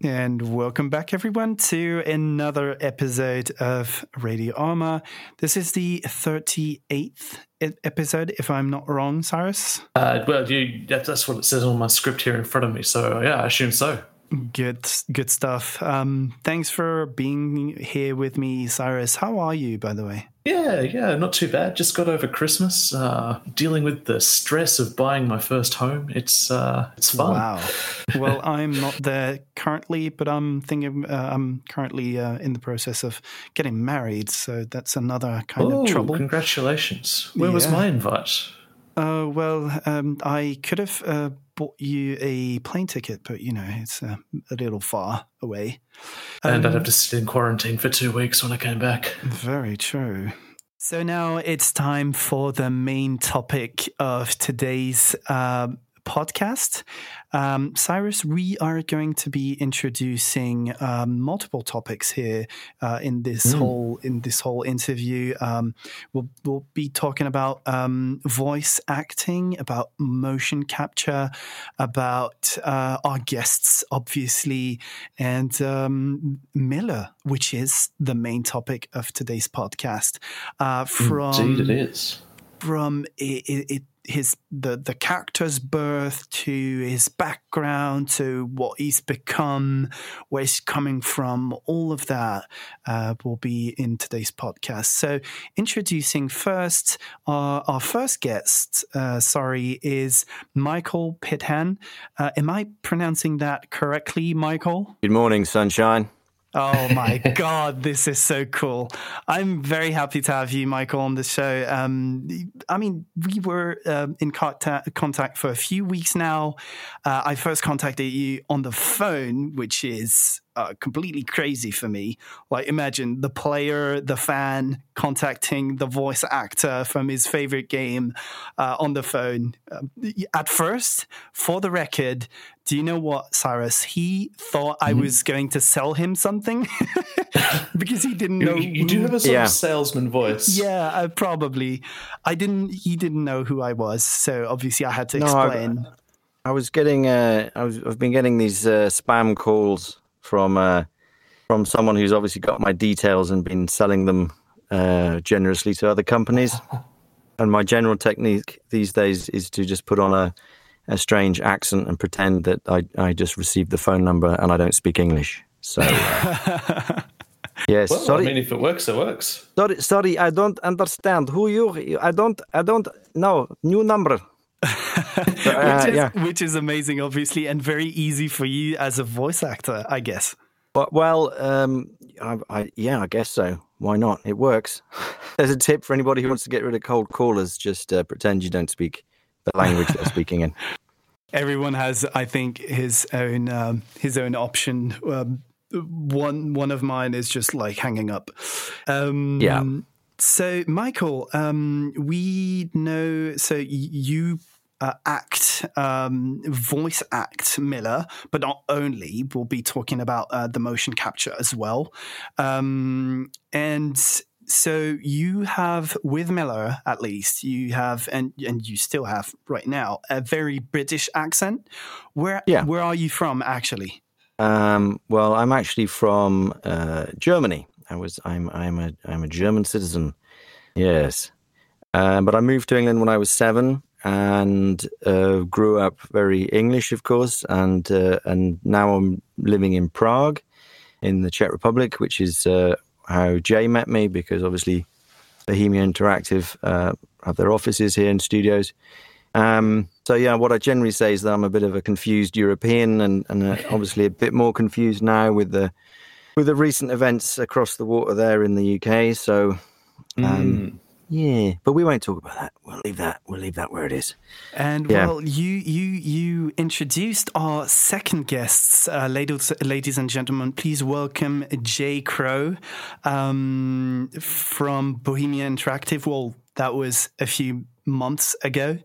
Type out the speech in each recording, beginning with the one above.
And welcome back, everyone, to another episode of Radio Arma. This is the 38th episode, if I'm not wrong, Syhrus. Uh, well, you, that's what it says on my script here in front of me. So, yeah, I assume so. Good, good stuff. Um, thanks for being here with me, Syhrus. How are you, by the way? Yeah, yeah, not too bad. Just got over Christmas, uh, dealing with the stress of buying my first home. It's uh, it's fun. Wow. well, I'm not there currently, but I'm thinking uh, I'm currently uh, in the process of getting married, so that's another kind of trouble. Congratulations! Where yeah. was my invite? Uh, well, um, I could have uh, bought you a plane ticket, but you know it's uh, a little far away. Um, and I'd have um, to sit in quarantine for two weeks when I came back. Very true. So now it's time for the main topic of today's uh, podcast. Um, Syhrus, we are going to be introducing um, multiple topics here uh, in this mm. whole in this whole interview. Um, we'll we'll be talking about um, voice acting, about motion capture, about uh, our guests, obviously, and um, Miller, which is the main topic of today's podcast. Uh, from Indeed, it is from it, it, his the the character's birth to his background to what he's become, where he's coming from, all of that uh, will be in today's podcast. So, introducing first our, our first guest, uh, sorry, is Michael Pitthan. Uh, am I pronouncing that correctly, Michael? Good morning, sunshine. Oh my God, this is so cool. I'm very happy to have you, Michael, on the show. Um, I mean, we were um, in contact, contact, for a few weeks now. Uh, I first contacted you on the phone, which is uh, completely crazy for me. Like, imagine the player, the fan contacting the voice actor from his favorite game uh, on the phone. Um, at first, for the record, do you know what, Syhrus? He thought I mm-hmm. was going to sell him something because he didn't know. You, you do have a sort yeah. of salesman voice. Yeah, uh, probably. I didn't. He didn't know who I was, so obviously I had to explain. I, I was getting. Uh, I was. I've been getting these uh, spam calls from uh, from someone who's obviously got my details and been selling them uh, generously to other companies. and my general technique these days is to just put on a, a strange accent and pretend that I, I just received the phone number and I don't speak English. So. Uh, yes, well, sorry. I mean, if it works, it works. Sorry, sorry, I don't understand who you. I don't, I don't know. New number. which, uh, is, yeah. which is amazing, obviously, and very easy for you as a voice actor, I guess. But well, um, I, I, yeah, I guess so. Why not? It works. There's a tip for anybody who wants to get rid of cold callers: just uh, pretend you don't speak the language they're speaking in. Everyone has, I think, his own um, his own option. Um, one one of mine is just like hanging up. Um, yeah. So, Michael, um, we know. So you uh, act, um, voice act Miller, but not only. We'll be talking about uh, the motion capture as well. Um, and so you have with Miller, at least you have, and and you still have right now a very British accent. Where yeah. where are you from, actually? Um, well, I'm actually from uh, Germany. I was I'm I'm a I'm a German citizen. Yes, um, but I moved to England when I was seven and uh, grew up very English, of course, and uh, and now I'm living in Prague, in the Czech Republic, which is uh, how Jay met me because obviously Bohemia Interactive uh, have their offices here in studios. Um, so yeah, what I generally say is that I'm a bit of a confused European, and, and uh, obviously a bit more confused now with the with the recent events across the water there in the UK. So, um, mm. yeah, but we won't talk about that. We'll leave that. We'll leave that where it is. And yeah. well, you you you introduced our second guests, uh, ladies ladies and gentlemen. Please welcome Jay Crowe um, from Bohemia Interactive. Well, that was a few months ago.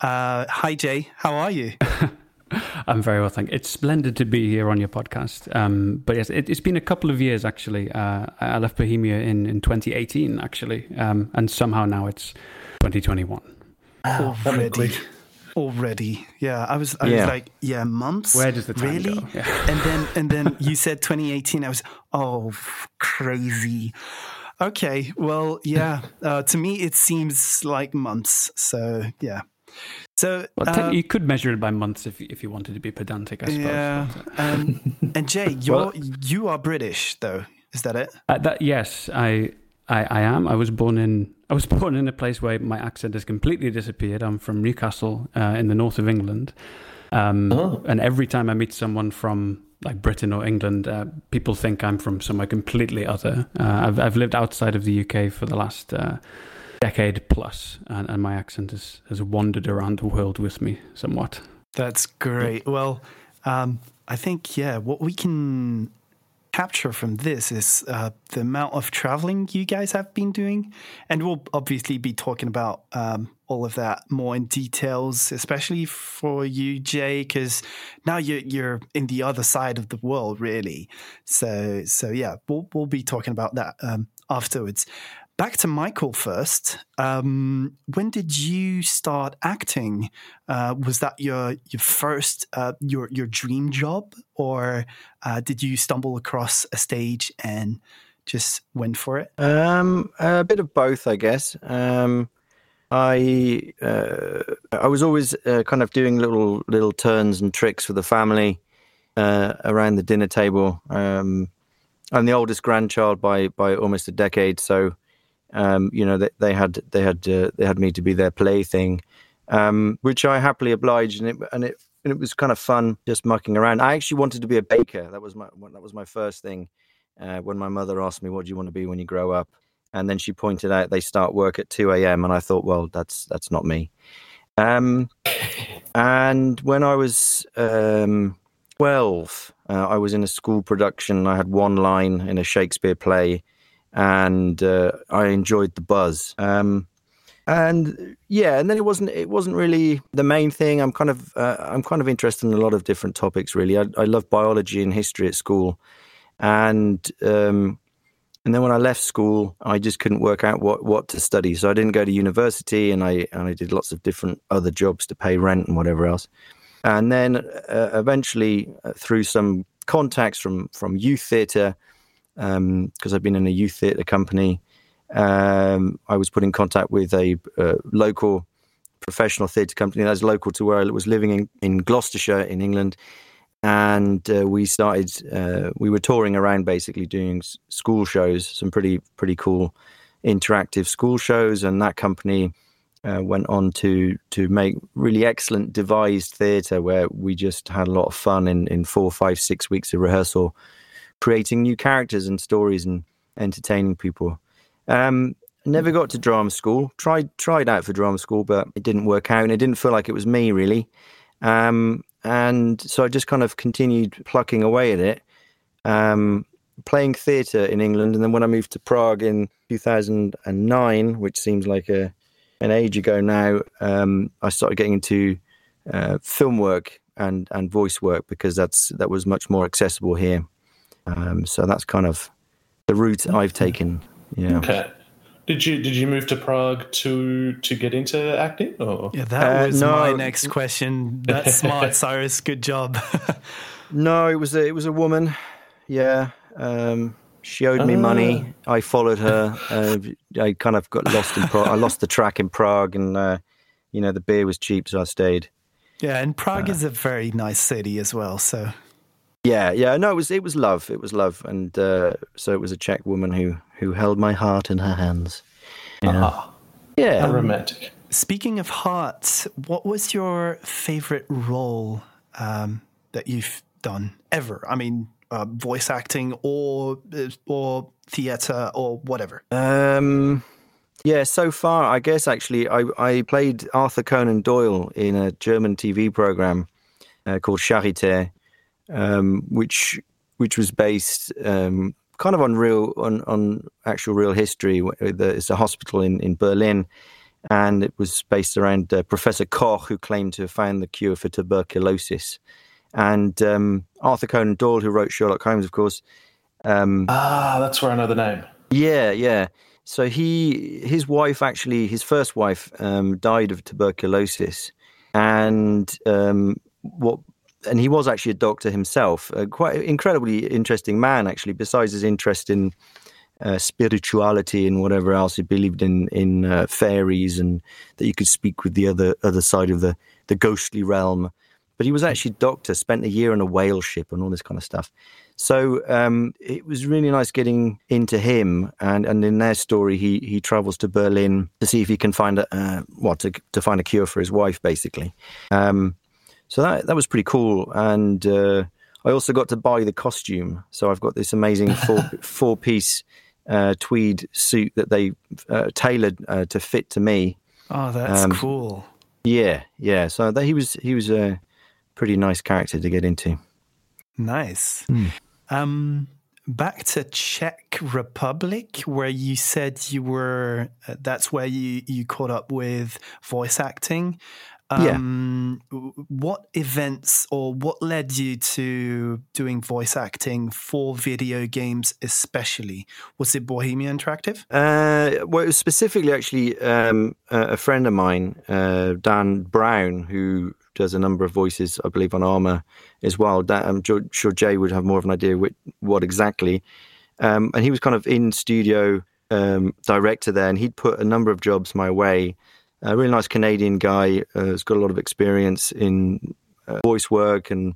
Uh, hi, Jay. How are you? I'm very well, thank you. It's splendid to be here on your podcast. Um, but yes, it, has been a couple of years actually. Uh, I left Bohemia in, in 2018 actually, um, and somehow now it's 2021. Already, already, yeah. I was, I yeah. was like, yeah, months. Where does the time really? go? Yeah. And then, and then you said 2018. I was, oh, crazy. Okay, well, yeah. Uh, to me, it seems like months. So yeah. So well, um, you could measure it by months if if you wanted to be pedantic, I suppose. Yeah. um, and Jay, you're well, you are British, though. Is that it? Uh, that yes, I, I I am. I was born in I was born in a place where my accent has completely disappeared. I'm from Newcastle uh, in the north of England, um, oh. and every time I meet someone from like Britain or England, uh, people think I'm from somewhere completely other. Uh, I've I've lived outside of the UK for the last uh, decade plus, and, and my accent has, has wandered around the world with me somewhat. That's great. Well, um, I think, yeah, what we can capture from this is uh, the amount of traveling you guys have been doing. And we'll obviously be talking about um, all of that more in details, especially for you, Jay, because now you're, you're in the other side of the world, really. So, so yeah, we'll, we'll be talking about that um, afterwards back to Michael first. Um, when did you start acting? Uh, was that your your first uh, your your dream job, or uh, did you stumble across a stage and just went for it? Um, a bit of both, I guess. Um, I uh, I was always uh, kind of doing little little turns and tricks for the family uh, around the dinner table. Um, I'm the oldest grandchild by by almost a decade, so um, you know, they, they had they had uh, they had me to be their plaything, um, which I happily obliged, and it and it and it was kind of fun just mucking around. I actually wanted to be a baker. That was my that was my first thing. Uh, when my mother asked me, "What do you want to be when you grow up?" and then she pointed out they start work at two a.m. and I thought, well, that's that's not me. Um, and when I was um, twelve, uh, I was in a school production. I had one line in a Shakespeare play and uh, I enjoyed the buzz. Um, and yeah, and then it wasn't it wasn't really the main thing. I'm kind of uh, I'm kind of interested in a lot of different topics. Really, I, I love biology and history at school, and um, and then when I left school, I just couldn't work out what, what to study. So I didn't go to university, and I and I did lots of different other jobs to pay rent and whatever else. And then uh, eventually, uh, through some contacts from from youth theatre, because um, I've been in a youth theatre company. Um, I was put in contact with a uh, local professional theatre company that's local to where I was living in, in Gloucestershire in England. And uh, we started, uh, we were touring around basically doing school shows, some pretty, pretty cool interactive school shows. And that company uh, went on to, to make really excellent devised theatre where we just had a lot of fun in, in four, five, six weeks of rehearsal creating new characters and stories and entertaining people. Um, never got to drama school. Tried tried out for drama school, but it didn't work out, and it didn't feel like it was me really. Um, and so I just kind of continued plucking away at it, um, playing theatre in England, and then when I moved to Prague in 2009, which seems like a an age ago now, um, I started getting into uh, film work and and voice work because that's that was much more accessible here. Um, so that's kind of the route I've taken. Yeah. Okay. Did you did you move to Prague to to get into acting? Or? Yeah, that uh, was no. my next question. That's smart, Syhrus. Good job. no, it was a it was a woman. Yeah. Um, she owed me money. Ah. I followed her. Uh, I kind of got lost in Prague. I lost the track in Prague, and uh, you know the beer was cheap, so I stayed. Yeah, and Prague uh, is a very nice city as well. So yeah, yeah. No, it was it was love. It was love, and uh, so it was a Czech woman who who held my heart in her hands. Yeah, uh-huh. yeah. Um, romantic. Speaking of hearts, what was your favorite role um, that you've done ever? I mean, uh, voice acting or uh, or theater or whatever. Um, yeah, so far, I guess actually, I I played Arthur Conan Doyle in a German TV program uh, called Charité um, which which was based um, kind of on real on, on actual real history. It's a hospital in in Berlin, and it was based around uh, Professor Koch, who claimed to have found the cure for tuberculosis. And um, Arthur Conan Doyle, who wrote Sherlock Holmes, of course. Um, ah, that's where I know the name. Yeah, yeah. So he, his wife, actually, his first wife, um, died of tuberculosis, and um, what, and he was actually a doctor himself. A quite incredibly interesting man, actually. Besides his interest in uh, spirituality and whatever else. He believed in in uh, fairies and that you could speak with the other other side of the the ghostly realm. But he was actually a doctor, spent a year on a whale ship and all this kind of stuff. So um, it was really nice getting into him. And, and in their story, he he travels to Berlin to see if he can find a uh, what to, to find a cure for his wife, basically. Um, so that that was pretty cool. And uh, I also got to buy the costume. So I've got this amazing four four piece uh, tweed suit that they uh, tailored uh, to fit to me. Oh, that's um, cool. Yeah, yeah. So that, he was he was a pretty nice character to get into. Nice. Mm. Um, back to Czech Republic, where you said you were. Uh, that's where you you caught up with voice acting. Um, yeah. What events or what led you to doing voice acting for video games, especially? Was it Bohemia Interactive? Uh, well, it was specifically actually um, a friend of mine, uh, Dan Brown, who does a number of voices, I believe, on Arma as well. Dan, I'm sure Jay would have more of an idea what, what exactly. Um, and he was kind of in studio um, director there, and he'd put a number of jobs my way a really nice Canadian guy. Uh, has got a lot of experience in uh, voice work, and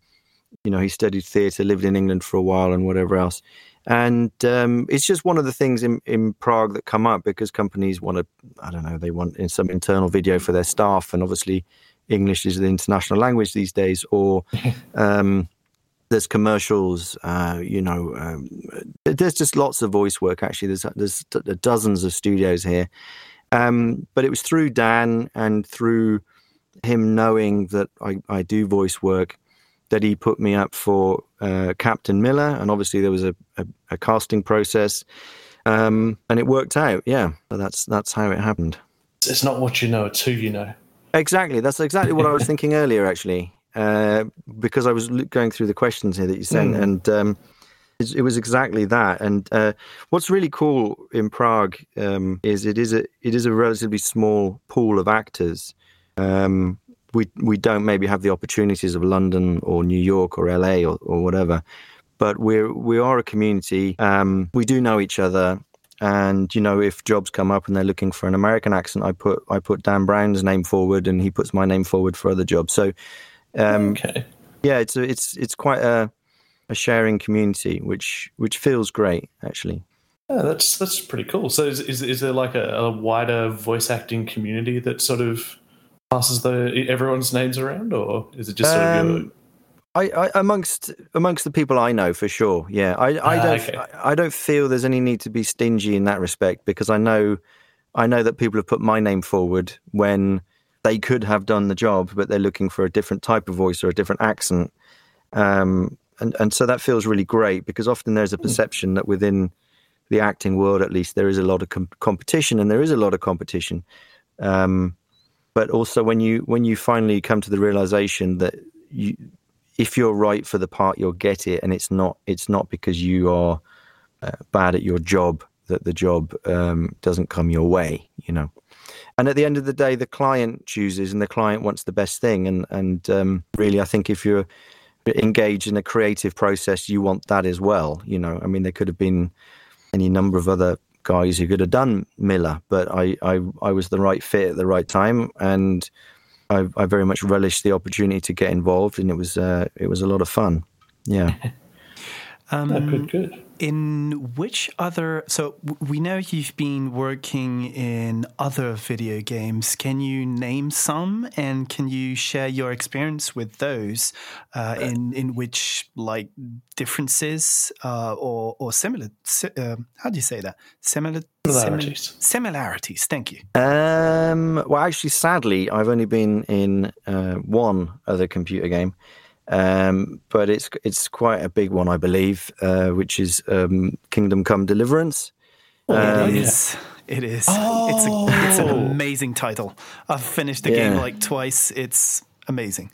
you know he studied theatre, lived in England for a while, and whatever else. And um, it's just one of the things in, in Prague that come up because companies want to, I don't know, they want in some internal video for their staff, and obviously English is the international language these days, or um, there's commercials, uh, you know, um, there's just lots of voice work. Actually, there's there's dozens of studios here, um, but it was through Dan and through him knowing that I, I do voice work that he put me up for uh, Captain Miller. And obviously, there was a, a, a casting process. Um, and it worked out. Yeah, so that's that's how it happened. It's not what you know; it's who you know. Exactly. That's exactly what I was thinking earlier, actually, uh, because I was going through the questions here that you sent, mm. and um, it was exactly that. And uh, what's really cool in Prague um, is it is a it is a relatively small pool of actors. Um, we we don't maybe have the opportunities of London or New York or LA or, or whatever, but we're we are a community. Um, we do know each other, and you know if jobs come up and they're looking for an American accent, I put I put Dan Brown's name forward, and he puts my name forward for other jobs. So, um, okay. yeah, it's a, it's it's quite a a sharing community, which which feels great actually. Yeah, that's that's pretty cool. So is is, is there like a, a wider voice acting community that sort of passes the everyone's names around, or is it just sort um, of your... Um, I, I, amongst amongst the people I know for sure, yeah. I, I ah, don't okay. I, I, don't feel there's any need to be stingy in that respect because I know I know that people have put my name forward when they could have done the job, but they're looking for a different type of voice or a different accent. Um, and and so that feels really great because often there's a hmm. perception that within the acting world, at least, there is a lot of com- competition, and there is a lot of competition. Um, but also, when you when you finally come to the realization that you, if you're right for the part, you'll get it, and it's not it's not because you are uh, bad at your job that the job um, doesn't come your way, you know. And at the end of the day, the client chooses, and the client wants the best thing. And and um, really, I think if you're engage in a creative process, you want that as well. You know, I mean, there could have been any number of other guys who could have done Miller, but I, I, I was the right fit at the right time, and I, I very much relished the opportunity to get involved, and it was, uh, it was a lot of fun. Yeah. um, good, good in which other so we know you've been working in other video games. Can you name some and can you share your experience with those uh, in in which like differences uh, or or similar uh, how do you say that? Similar similarities. similarities. Thank you. Um, well actually sadly i've only been in uh, one other computer game um, but it's it's quite a big one, I believe, uh, which is um, Kingdom Come Deliverance. Oh, um, it is. It is. Oh. It's, a, it's an oh. amazing title. I've finished the yeah. game like twice. It's amazing.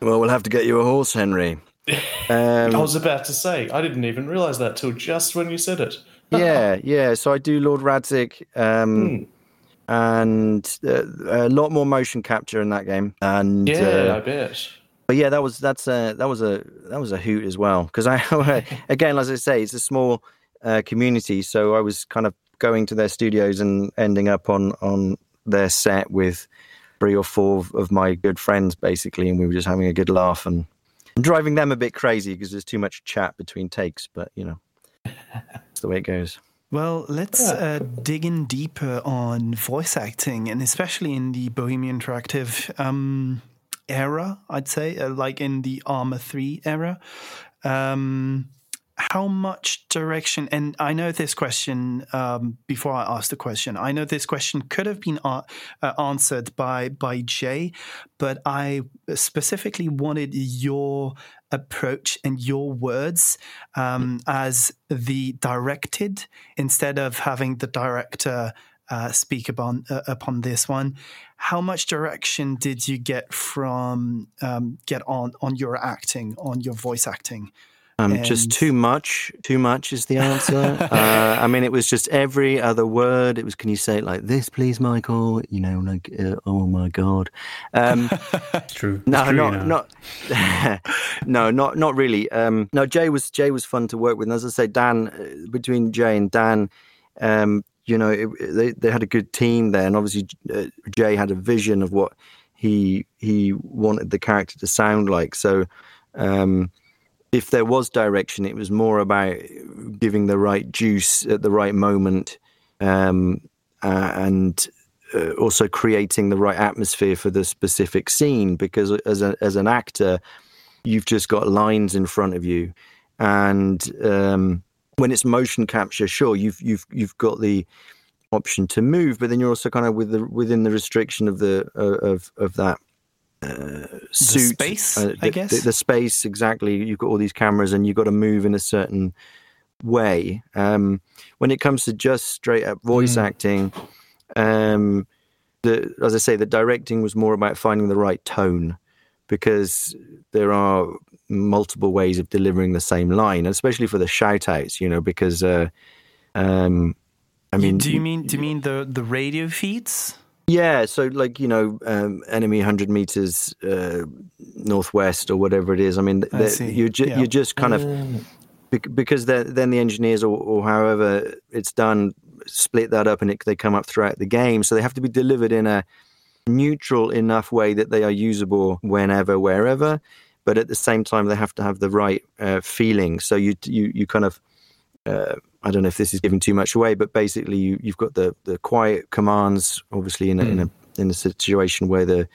Well, we'll have to get you a horse, Henry. Um, I was about to say, I didn't even realize that till just when you said it. yeah, yeah. So I do Lord Radzig. um, hmm. and uh, a lot more motion capture in that game. And yeah, uh, I bet. But yeah, that was that's a that was a that was a hoot as well because I again, as I say, it's a small uh, community, so I was kind of going to their studios and ending up on on their set with three or four of my good friends basically, and we were just having a good laugh and driving them a bit crazy because there's too much chat between takes. But you know, that's the way it goes. Well, let's uh, dig in deeper on voice acting, and especially in the Bohemian Interactive um, era. I'd say, uh, like in the Arma Three era. Um, how much direction and i know this question um, before i ask the question i know this question could have been uh, uh, answered by by jay but i specifically wanted your approach and your words um, as the directed instead of having the director uh, speak upon uh, upon this one. How much direction did you get from um, get on on your acting, on your voice acting? Um, and... Just too much. Too much is the answer. uh, I mean, it was just every other word. It was, can you say it like this, please, Michael? You know, like, uh, oh my god. Um, it's true. No, it's true, not, not, no, not, not really. Um, no, Jay was Jay was fun to work with. And as I say, Dan, uh, between Jay and Dan, um, you know, it, they they had a good team there, and obviously uh, Jay had a vision of what he he wanted the character to sound like. So. Um, if there was direction, it was more about giving the right juice at the right moment, um, uh, and uh, also creating the right atmosphere for the specific scene. Because as a, as an actor, you've just got lines in front of you, and um, when it's motion capture, sure, you've you've you've got the option to move, but then you're also kind of with the, within the restriction of the uh, of of that uh, suit. The space, uh, the, I guess. The, the, space, exactly. You've got all these cameras and you've got to move in a certain way. Um, when it comes to just straight up voice mm. acting, um, the, as I say, the directing was more about finding the right tone because there are multiple ways of delivering the same line, especially for the shout outs, you know, because, uh, um, I mean, do you mean, do you mean the, the radio feeds? Yeah, so like you know, um, enemy hundred meters uh, northwest or whatever it is. I mean, I you ju- yeah. you just kind of because then the engineers or, or, however it's done split that up and it, they come up throughout the game. So they have to be delivered in a neutral enough way that they are usable whenever, wherever. But at the same time, they have to have the right uh, feeling. So you you you kind of uh, I don't know if this is giving too much away, but basically you, you've got the, the quiet commands, obviously in a, mm. in a hmm. in a situation where the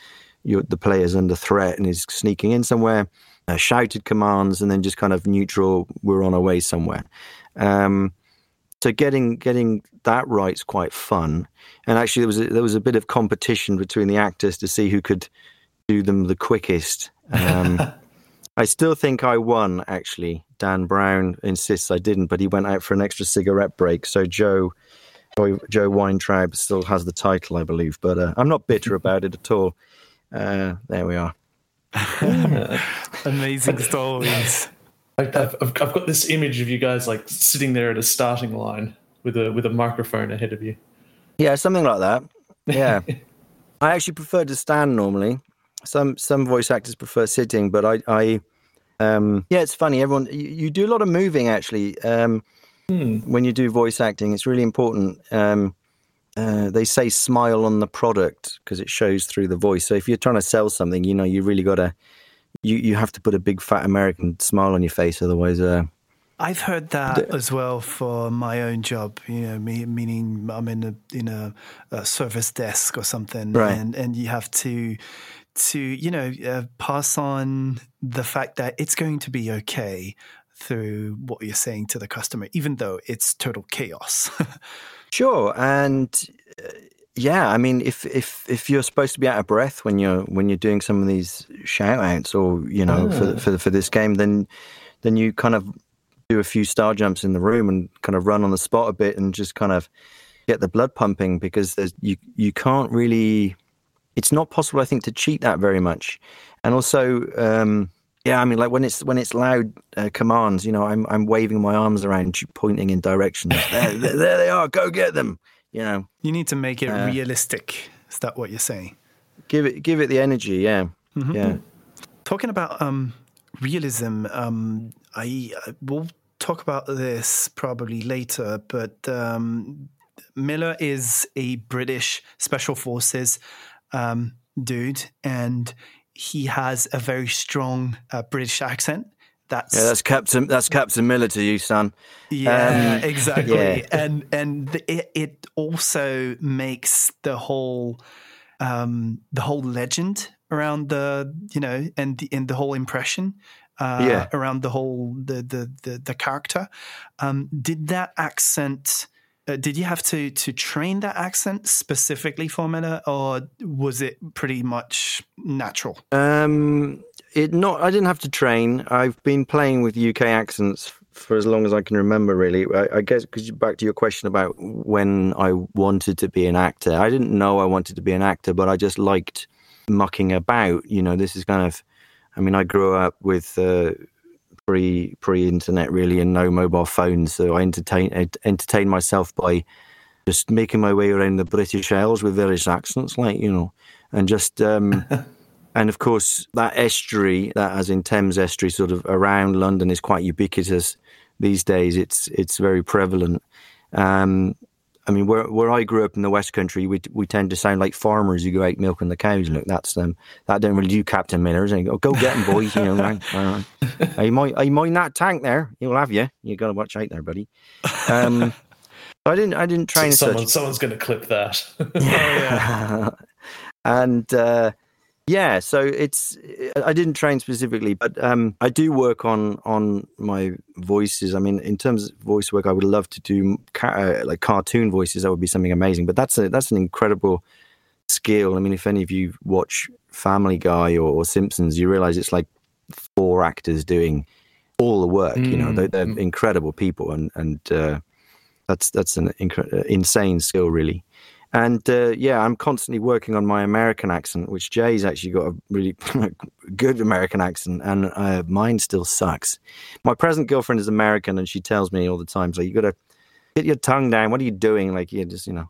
the player's under threat and is sneaking in somewhere. Uh, shouted commands and then just kind of neutral. We're on our way somewhere. Um, so getting getting that right is quite fun. And actually, there was a, there was a bit of competition between the actors to see who could do them the quickest. Um, I still think I won, actually. Dan Brown insists I didn't, but he went out for an extra cigarette break. So Joe, Joe Weintraub still has the title, I believe. But uh, I'm not bitter about it at all. Uh, there we are. Amazing stories. I've, I've, got this image of you guys like sitting there at a starting line with a with a microphone ahead of you. Yeah, something like that. Yeah, I actually prefer to stand normally. Some some voice actors prefer sitting, but I I um, yeah, it's funny. Everyone, you, you, do a lot of moving actually. Um, hmm. When you do voice acting, it's really important. Um, uh, they say smile on the product because it shows through the voice. So if you're trying to sell something, you know, you really got to, you, you have to put a big fat American smile on your face. Otherwise, uh, I've heard that as well for my own job. You know, me, meaning I'm in a in a, a service desk or something, right. and and you have to to you know uh, pass on the fact that it's going to be okay through what you're saying to the customer, even though it's total chaos. sure, and uh, yeah, I mean, if if if you're supposed to be out of breath when you're when you're doing some of these shout outs, or you know, oh. for for for this game, then then you kind of do a few star jumps in the room and kind of run on the spot a bit and just kind of get the blood pumping because there's you you can't really. It's not possible, I think, to cheat that very much, and also. Um, yeah, I mean, like when it's when it's loud uh, commands, you know, I'm I'm waving my arms around, pointing in directions. there, there, there, they are. Go get them. You know, you need to make it uh, realistic. Is that what you're saying? Give it give it the energy. Yeah, mm-hmm. yeah. Talking about um, realism, um, I, I will talk about this probably later, but um, Miller is a British special forces um, dude, and he has a very strong uh, British accent. That's yeah, that's Captain that's Captain Miller to you, son. Yeah, um, exactly. Yeah. And and the, it it also makes the whole um, the whole legend around the you know and the and the whole impression uh, yeah. around the whole the the the, the character. Um, did that accent? Uh, did you have to to train that accent specifically for Miller, or was it pretty much natural? Um, it not. I didn't have to train. I've been playing with UK accents for as long as I can remember. Really, I, I guess because back to your question about when I wanted to be an actor, I didn't know I wanted to be an actor, but I just liked mucking about. You know, this is kind of I mean, I grew up with uh, pre pre internet really and no mobile phones, so I entertain entertain myself by just making my way around the British Isles with various accents, like you know, and just. Um, and of course, that estuary, that as in Thames estuary, sort of around London, is quite ubiquitous these days. It's it's very prevalent. Um, I mean, where where I grew up in the West Country, we we tend to sound like farmers who go out milking the cows. Look, that's um, that don't really do Captain Millers. And go, go get them, boys. You know, right? Uh, you might you mind that tank there. He'll have you. You got to watch out there, buddy. Um, I didn't I didn't train. Someone, someone's going to clip that. oh, yeah. and uh, yeah, so it's I didn't train specifically, but um, I do work on on my voices. I mean, in terms of voice work, I would love to do ca- uh, like cartoon voices. That would be something amazing. But that's a that's an incredible skill. I mean, if any of you watch Family Guy or, or Simpsons, you realize it's like four actors doing all the work. Mm. You know, they're, they're mm. incredible people, and and uh, that's that's an inc- insane skill, really. And uh, yeah, I'm constantly working on my American accent, which Jay's actually got a really good American accent, and uh, mine still sucks. My present girlfriend is American, and she tells me all the time, "So you got to get your tongue down. What are you doing? Like you just, you know."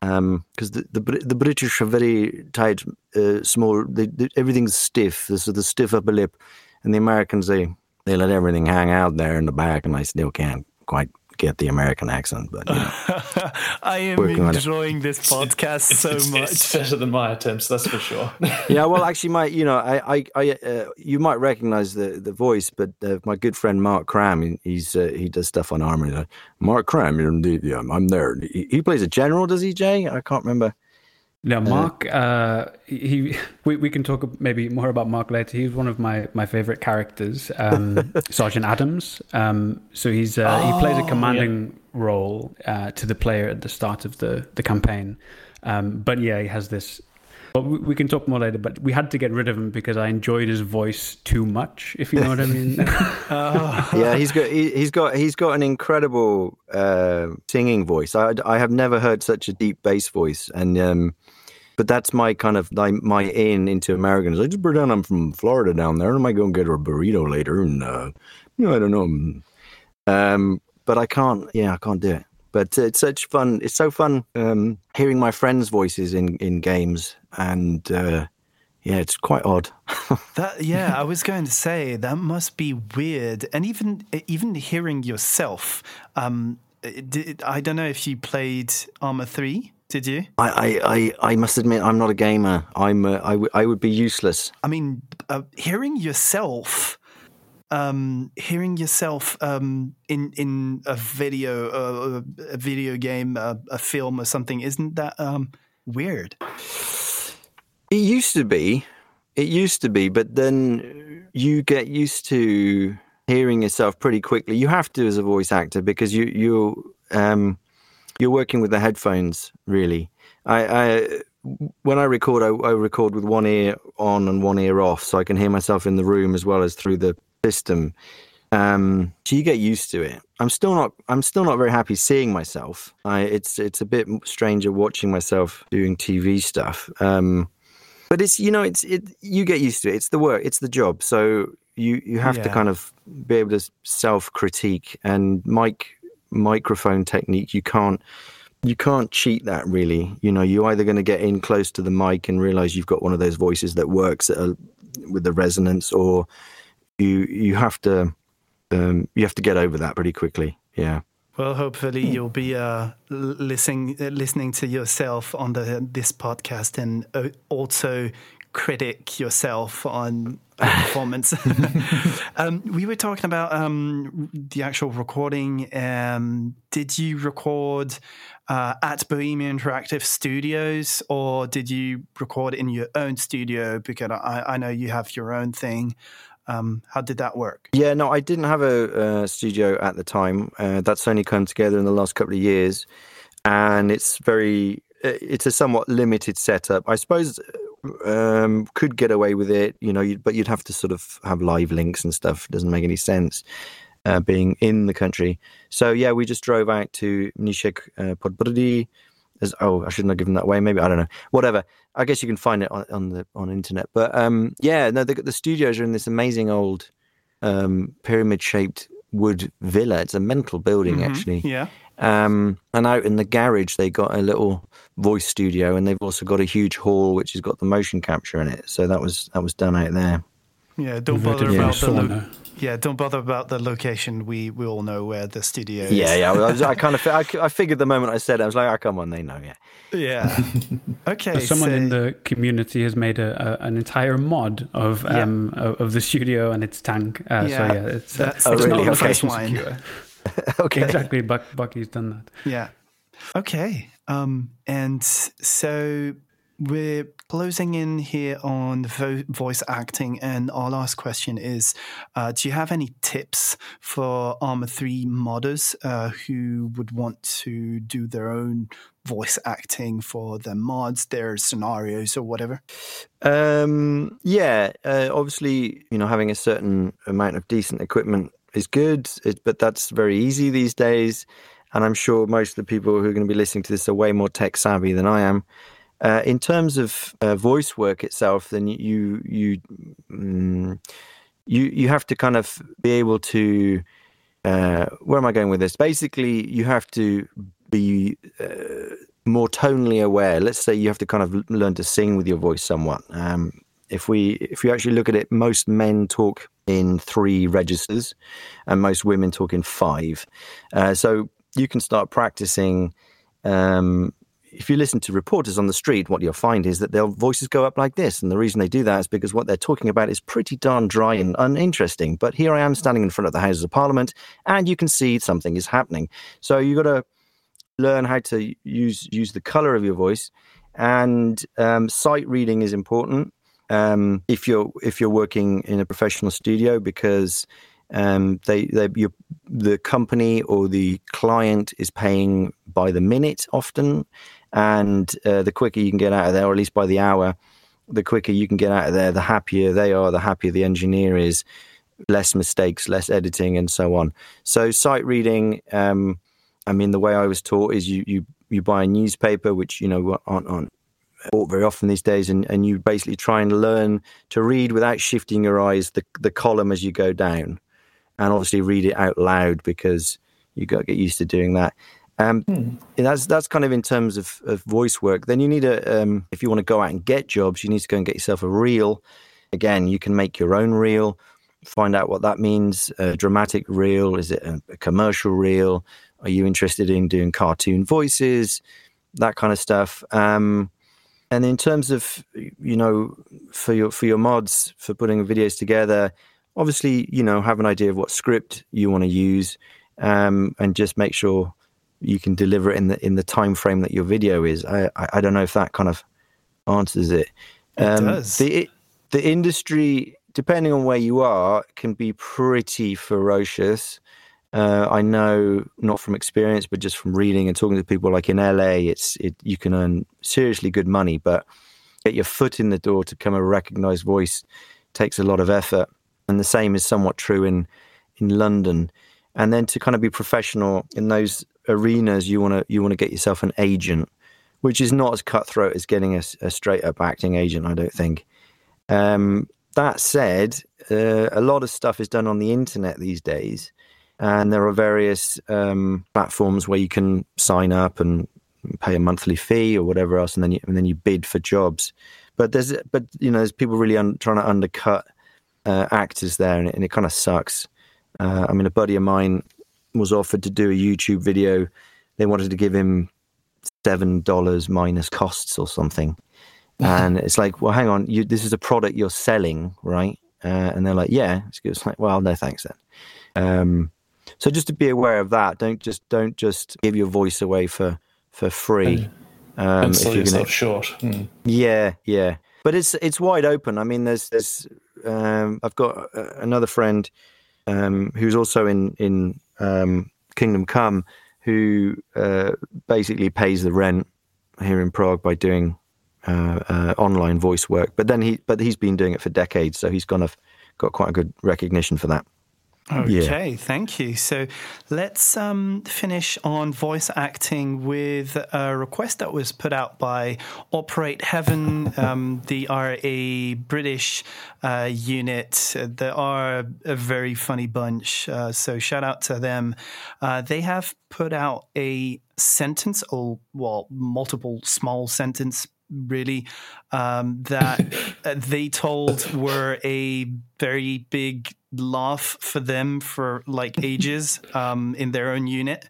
because um, the, the the British are very tight, uh, small. They, they, everything's stiff. This is the stiff upper lip, and the Americans they they let everything hang out there in the back, and I still can't quite get the American accent, but you know, I am enjoying this podcast so it's, much. It's better than my attempts, that's for sure. yeah, well, actually, my you know, I, I, I uh, you might recognize the the voice, but uh, my good friend Mark Cram, he's uh, he does stuff on Arma Three. Like, Mark Cram, indeed, yeah, I'm there. He, he plays a general, does he, Jay? I can't remember. Now, uh, Mark, uh, he we, we can talk maybe more about Mark later. He's one of my, my favorite characters, um, Sergeant Adams. Um, so he's uh, oh, he plays a oh, commanding yeah. role uh, to the player at the start of the the campaign. Um, but yeah, he has this. Well, we, we, can talk more later. But we had to get rid of him because I enjoyed his voice too much. If you know what I mean. oh. Yeah, he's got he, has got he's got an incredible uh, singing voice. I I have never heard such a deep bass voice, and um, but that's my kind of my, my in into Americans. I just pretend I'm from Florida down there, and I might go and get a burrito later, and uh, you know, I don't know. Um, but I can't. Yeah, I can't do it. But it's such fun. It's so fun um, hearing my friends' voices in in games, and uh, yeah, it's quite odd. that yeah, I was going to say that must be weird, and even even hearing yourself. Um, I don't know if you played Arma Three. Did you? I, I, I, I must admit, I'm not a gamer. I'm, uh, I, w- I would be useless. I mean, uh, hearing yourself, um, hearing yourself um, in in a video, uh, a video game, a film, or something, isn't that um, weird? It used to be. It used to be, but then you get used to hearing yourself pretty quickly. You have to as a voice actor because you you um you're working with the headphones, really. I, I when I record, I, I, record with one ear on and one ear off, so I can hear myself in the room as well as through the system. Um, so you get used to it. I'm still not. I'm still not very happy seeing myself. I, it's it's a bit stranger watching myself doing TV stuff. Um, but it's you know it's it. You get used to it. It's the work. It's the job. So you you have yeah. to kind of be able to self critique and mic microphone technique. You can't you can't cheat that really. You know, you're either going to get in close to the mic and realize you've got one of those voices that works a, with the resonance, or you you have to um, you have to get over that pretty quickly. Yeah. Well, hopefully you'll be uh, listening listening to yourself on the this podcast and uh, also critic yourself on performance. um, we were talking about um, the actual recording. Um, did you record uh, at Bohemia Interactive Studios, or did you record in your own studio? Because I, I know you have your own thing. Um, how did that work? Yeah, no, I didn't have a, studio at the time. Uh, that's only come together in the last couple of years, and it's very. Uh, it's a somewhat limited setup. I suppose um, could get away with it, you know, but you'd have to sort of have live links and stuff. It doesn't make any sense uh, being in the country. So yeah, we just drove out to Mníšek uh. As, oh, I shouldn't have given that away. Maybe I don't know. Whatever. I guess you can find it on, on the on internet. But um, yeah, no, the, the studios are in this amazing old um, pyramid shaped wood villa. It's a mental building, mm-hmm. actually. Yeah. Um, and out in the garage, they got a little voice studio, and they've also got a huge hall which has got the motion capture in it. So that was that was done out there. Yeah, don't bother about the lo- yeah, don't bother about the location. We we all know where the studio is. Yeah, yeah. I, was, I kind of I, I, figured the moment I said it, I was like, oh, come on, they know. Yeah. Yeah. Okay. someone so, in the community has made a, a an entire mod of yeah. um of the studio and its tank. Uh, yeah. So yeah, it's, That's, uh, oh, it's really? not okay. secure. okay. Exactly. Buck, Bucky's done that. Yeah. Okay. Um, and so we're closing in here on vo- voice acting, and our last question is: uh, Do you have any tips for Arma Three modders uh, who would want to do their own voice acting for their mods, their scenarios, or whatever? Um, yeah, uh, obviously, you know, having a certain amount of decent equipment is good, it, but that's very easy these days. And I'm sure most of the people who are going to be listening to this are way more tech savvy than I am. Uh, in terms of uh, voice work itself, then you you mm, you you have to kind of be able to. Uh, where am I going with this? Basically, you have to be uh, more tonally aware. Let's say you have to kind of learn to sing with your voice somewhat. Um, if we if you actually look at it, most men talk in three registers, and most women talk in five. Uh, so you can start practicing um, if you listen to reporters on the street, what you'll find is that their voices go up like this. And the reason they do that is because what they're talking about is pretty darn dry and uninteresting. But here I am standing in front of the Houses of Parliament, and you can see something is happening. So you've got to learn how to use use the color of your voice, and um, sight reading is important. Um, if you're if you're working in a professional studio, because um, they, they the company or the client is paying by the minute often, and uh, the quicker you can get out of there, or at least by the hour, the quicker you can get out of there, the happier they are, the happier the engineer is, less mistakes, less editing, and so on. So sight reading, um, I mean, the way I was taught is you you you buy a newspaper, which you know aren't, aren't bought very often these days, and, and you basically try and learn to read without shifting your eyes the the column as you go down, and obviously read it out loud because you got to get used to doing that. Um, hmm. That's that's kind of in terms of, of voice work. Then you need a um, if you want to go out and get jobs, you need to go and get yourself a reel. Again, you can make your own reel. Find out what that means. A dramatic reel is it a, a commercial reel? Are you interested in doing cartoon voices? That kind of stuff. Um, and in terms of you know for your for your mods for putting videos together, obviously you know have an idea of what script you want to use, um, and just make sure you can deliver it in the in the time frame that your video is. I I, I don't know if that kind of answers it. It um, does. The the industry, depending on where you are, can be pretty ferocious. Uh, I know not from experience, but just from reading and talking to people. Like in LA, it's it you can earn seriously good money, but get your foot in the door to become a recognized voice takes a lot of effort. And the same is somewhat true in in London, and then to kind of be professional in those arenas, you want to you want to get yourself an agent, which is not as cutthroat as getting a, a straight up acting agent. I don't think. Um, that said, uh, a lot of stuff is done on the internet these days, and there are various um, platforms where you can sign up and pay a monthly fee or whatever else, and then you, and then you bid for jobs. But there's but you know there's people really un- trying to undercut uh, actors there, and it, and it kind of sucks. Uh, I mean, a buddy of mine was offered to do a YouTube video. They wanted to give him seven dollars minus costs or something, and it's like, well, hang on, you, this is a product you're selling, right? Uh, and they're like, yeah. It's like, well, no, thanks then. Um, so just to be aware of that. Don't just don't just give your voice away for for free. Um, and sell yourself gonna, short. Hmm. Yeah, yeah. But it's it's wide open. I mean, there's there's um, I've got another friend um, who's also in in um, Kingdom Come, who uh, basically pays the rent here in Prague by doing uh, uh, online voice work. But then he but he's been doing it for decades, so he's kind of got quite a good recognition for that. Okay, yeah. thank you. So let's um, finish on voice acting with a request that was put out by Operate Heaven. um, they are a British uh, unit. They are a very funny bunch. Uh, so shout out to them. Uh, they have put out a sentence, or well, multiple small sentence really um, that they told were a very big laugh for them for like ages um, in their own unit.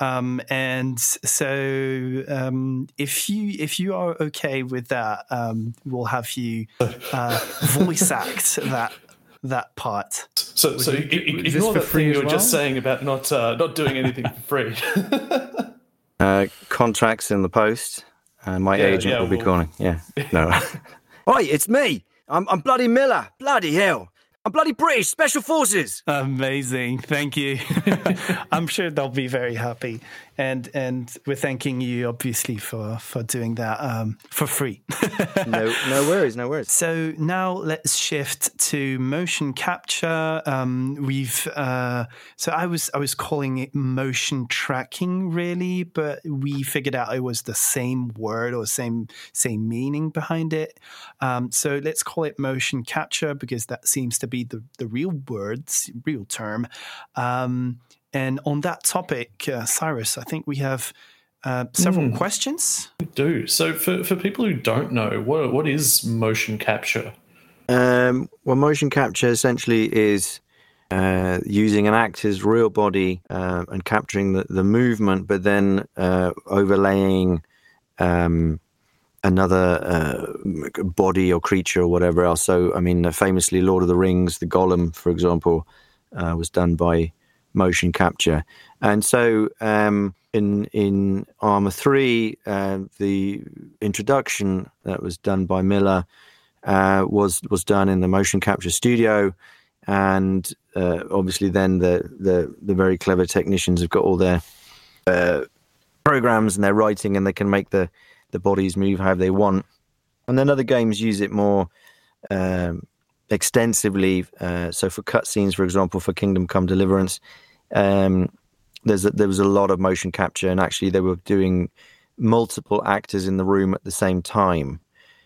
Um, and so, um, if you if you are okay with that, um, we'll have you uh, voice act that that part. So, so you, ignore that thing you were well? just saying about not uh, not doing anything for free. uh, contracts in the post. Uh, my yeah, agent yeah, will be calling. Yeah, no. Oi, it's me. I'm, I'm bloody Miller. Bloody hell. I'm bloody British Special Forces. Amazing, thank you. I'm sure they'll be very happy, and and we're thanking you obviously for for doing that um, for free. no, no worries, no worries. So now let's shift to motion capture. Um, we've uh, so I was I was calling it motion tracking really, but we figured out it was the same word or same same meaning behind it. Um, so let's call it motion capture because that seems to be the the real words, real term. Um, and on that topic, uh, Syhrus, I think we have uh, several mm. questions. We do. So, for, for people who don't know, what, what is motion capture? Um, well, motion capture essentially is uh, using an actor's real body uh, and capturing the, the movement, but then uh, overlaying um, another uh, body or creature or whatever else. So, I mean, famously, Lord of the Rings, the Gollum, for example, uh, was done by motion capture. And so um, in in Arma Three, uh, the introduction that was done by Miller uh, was was done in the motion capture studio, and uh, obviously then the, the the very clever technicians have got all their uh, programs and their writing, and they can make the the bodies move how they want. And then other games use it more. Um, extensively. Uh, so for cutscenes, for example, for Kingdom Come Deliverance, um, there's a, there was a lot of motion capture, and actually they were doing multiple actors in the room at the same time,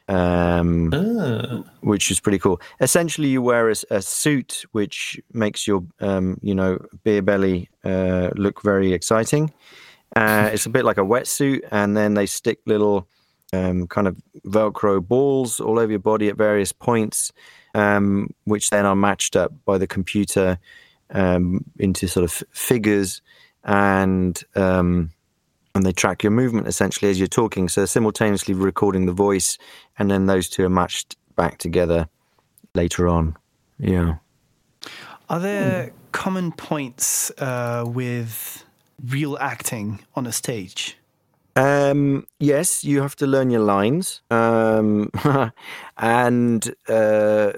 um, uh. which is pretty cool. Essentially, you wear a, a suit which makes your um, you know beer belly uh, look very exciting. Uh, it's a bit like a wetsuit, and then they stick little um, kind of Velcro balls all over your body at various points, um, which then are matched up by the computer um, into sort of figures and um, and they track your movement essentially as you're talking. So simultaneously recording the voice, and then those two are matched back together later on. Yeah. Are there mm. common points uh, with real acting on a stage? Um, yes, you have to learn your lines, um, and uh,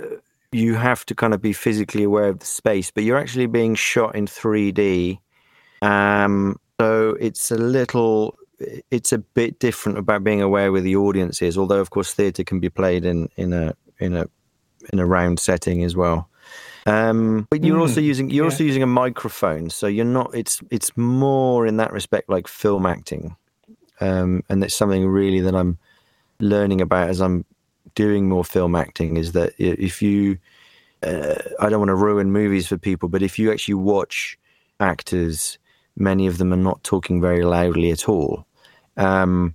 you have to kind of be physically aware of the space, but you're actually being shot in 3D. Um, so it's a little, it's a bit different about being aware where the audience is. Although, of course, theatre can be played in in a in a in a round setting as well. Um, but you're also Mm, using you're yeah. also using a microphone, so you're not. It's it's more in that respect like film acting, um, and it's something really that I'm learning about as I'm doing more film acting. Is that if you, uh, I don't want to ruin movies for people, but if you actually watch actors, many of them are not talking very loudly at all. Um,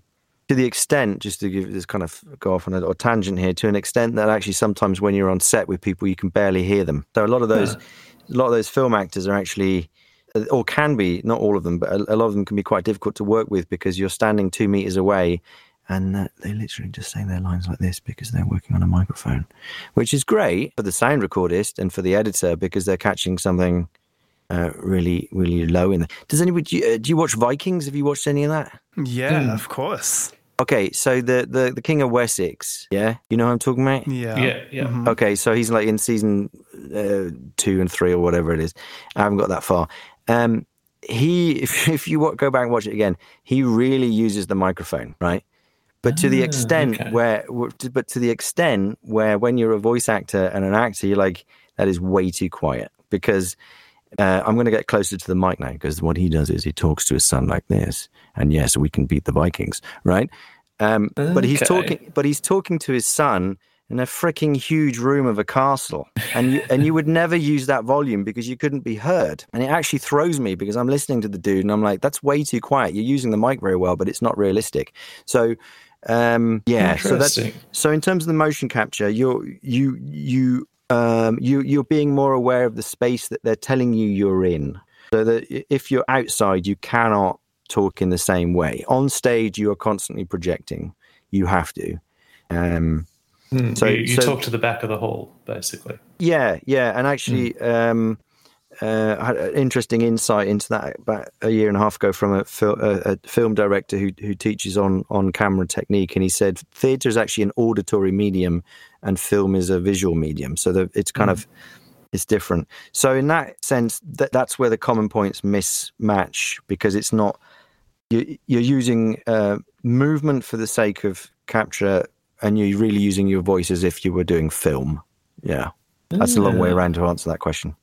to the extent, just to give this kind of go off on a, a tangent here, to an extent that actually sometimes when you're on set with people, you can barely hear them. So a lot of those, a lot of those film actors are actually, uh, or can be, not all of them, but a, a lot of them can be quite difficult to work with because you're standing two meters away, and uh, they literally just say their lines like this because they're working on a microphone, which is great for the sound recordist and for the editor because they're catching something. Uh, really, really low in there. Does anybody do you, uh, do you watch Vikings? Have you watched any of that? Yeah, of course. Okay, so the, the the King of Wessex, yeah, you know who I'm talking about. Yeah. Yeah, yeah. Mhm. Okay, so he's like in season uh, two and three or whatever it is. I haven't got that far. Um, he, if, if you go back and watch it again, he really uses the microphone, right? But to the Ah, extent okay. where, but to the extent where when you're a voice actor and an actor, you're like, that is way too quiet because uh, I'm going to get closer to the mic now because what he does is he talks to his son like this, and yes, we can beat the Vikings, right? Um, But he's talking, but he's talking to his son in a freaking huge room of a castle, and you and you would never use that volume because you couldn't be heard, and it actually throws me because I'm listening to the dude and I'm like, that's way too quiet. You're using the mic very well, but it's not realistic. So. Um, yeah, so that's so in terms of the motion capture, you're you you um, you you're being more aware of the space that they're telling you you're in. So that if you're outside, you cannot talk in the same way. On stage, you are constantly projecting. You have to. Um, Hmm, So- you, you so- talk to the back of the hall, basically. yeah, yeah, and actually, um, uh, I had an interesting insight into that about a year and a half ago from a, fil- a, a film director who who teaches on on camera technique, and he said theatre is actually an auditory medium, and film is a visual medium. So that it's kind of it's different. So in that sense, that that's where the common points mismatch because it's not you, you're using uh, movement for the sake of capture, and you're really using your voice as if you were doing film. Yeah. That's a long way around to answer that question.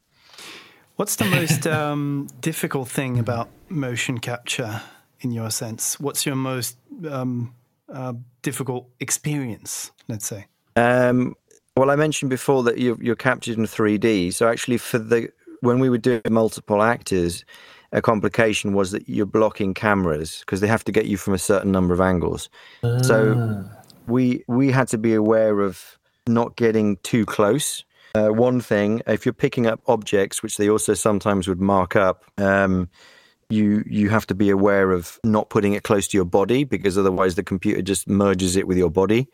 What's the most um, difficult thing about motion capture in your sense? What's your most um, uh, difficult experience, let's say? Um, well, I mentioned before that you're, you're captured in 3D. So actually, for the when we were doing multiple actors, a complication was that you're blocking cameras because they have to get you from a certain number of angles. So we we had to be aware of not getting too close. Uh, one thing, if you're picking up objects, which they also sometimes would mark up, um, you you have to be aware of not putting it close to your body because otherwise the computer just merges it with your body.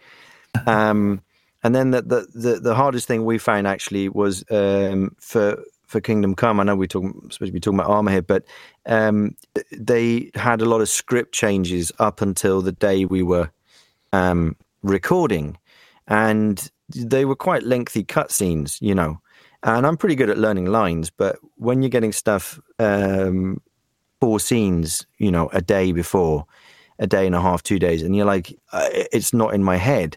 Um, and then the, the the the hardest thing we found actually was um, for for Kingdom Come. I know we're talking supposed to be talking about Arma here, but um, they had a lot of script changes up until the day we were um, recording, and they were quite lengthy cutscenes, you know. And I'm pretty good at learning lines, but when you're getting stuff um, four scenes, you know, a day before, a day and a half, two days, and you're like, uh, it's not in my head,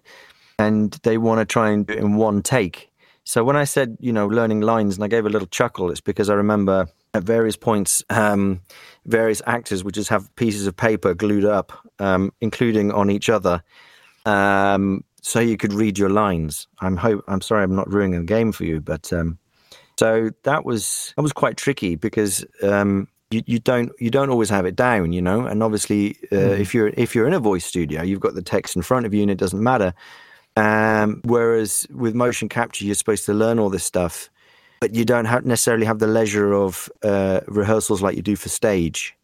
and they want to try and do it in one take. So when I said, you know, learning lines, and I gave a little chuckle, it's because I remember at various points, um, various actors would just have pieces of paper glued up, um, including on each other, um, so you could read your lines. I'm hope I'm sorry I'm not ruining the game for you, but um, so that was that was quite tricky because um, you, you don't you don't always have it down, you know. And obviously, uh, if you're if you're in a voice studio, you've got the text in front of you, and it doesn't matter. Um, whereas with motion capture, you're supposed to learn all this stuff, but you don't have, necessarily have the leisure of uh, rehearsals like you do for stage.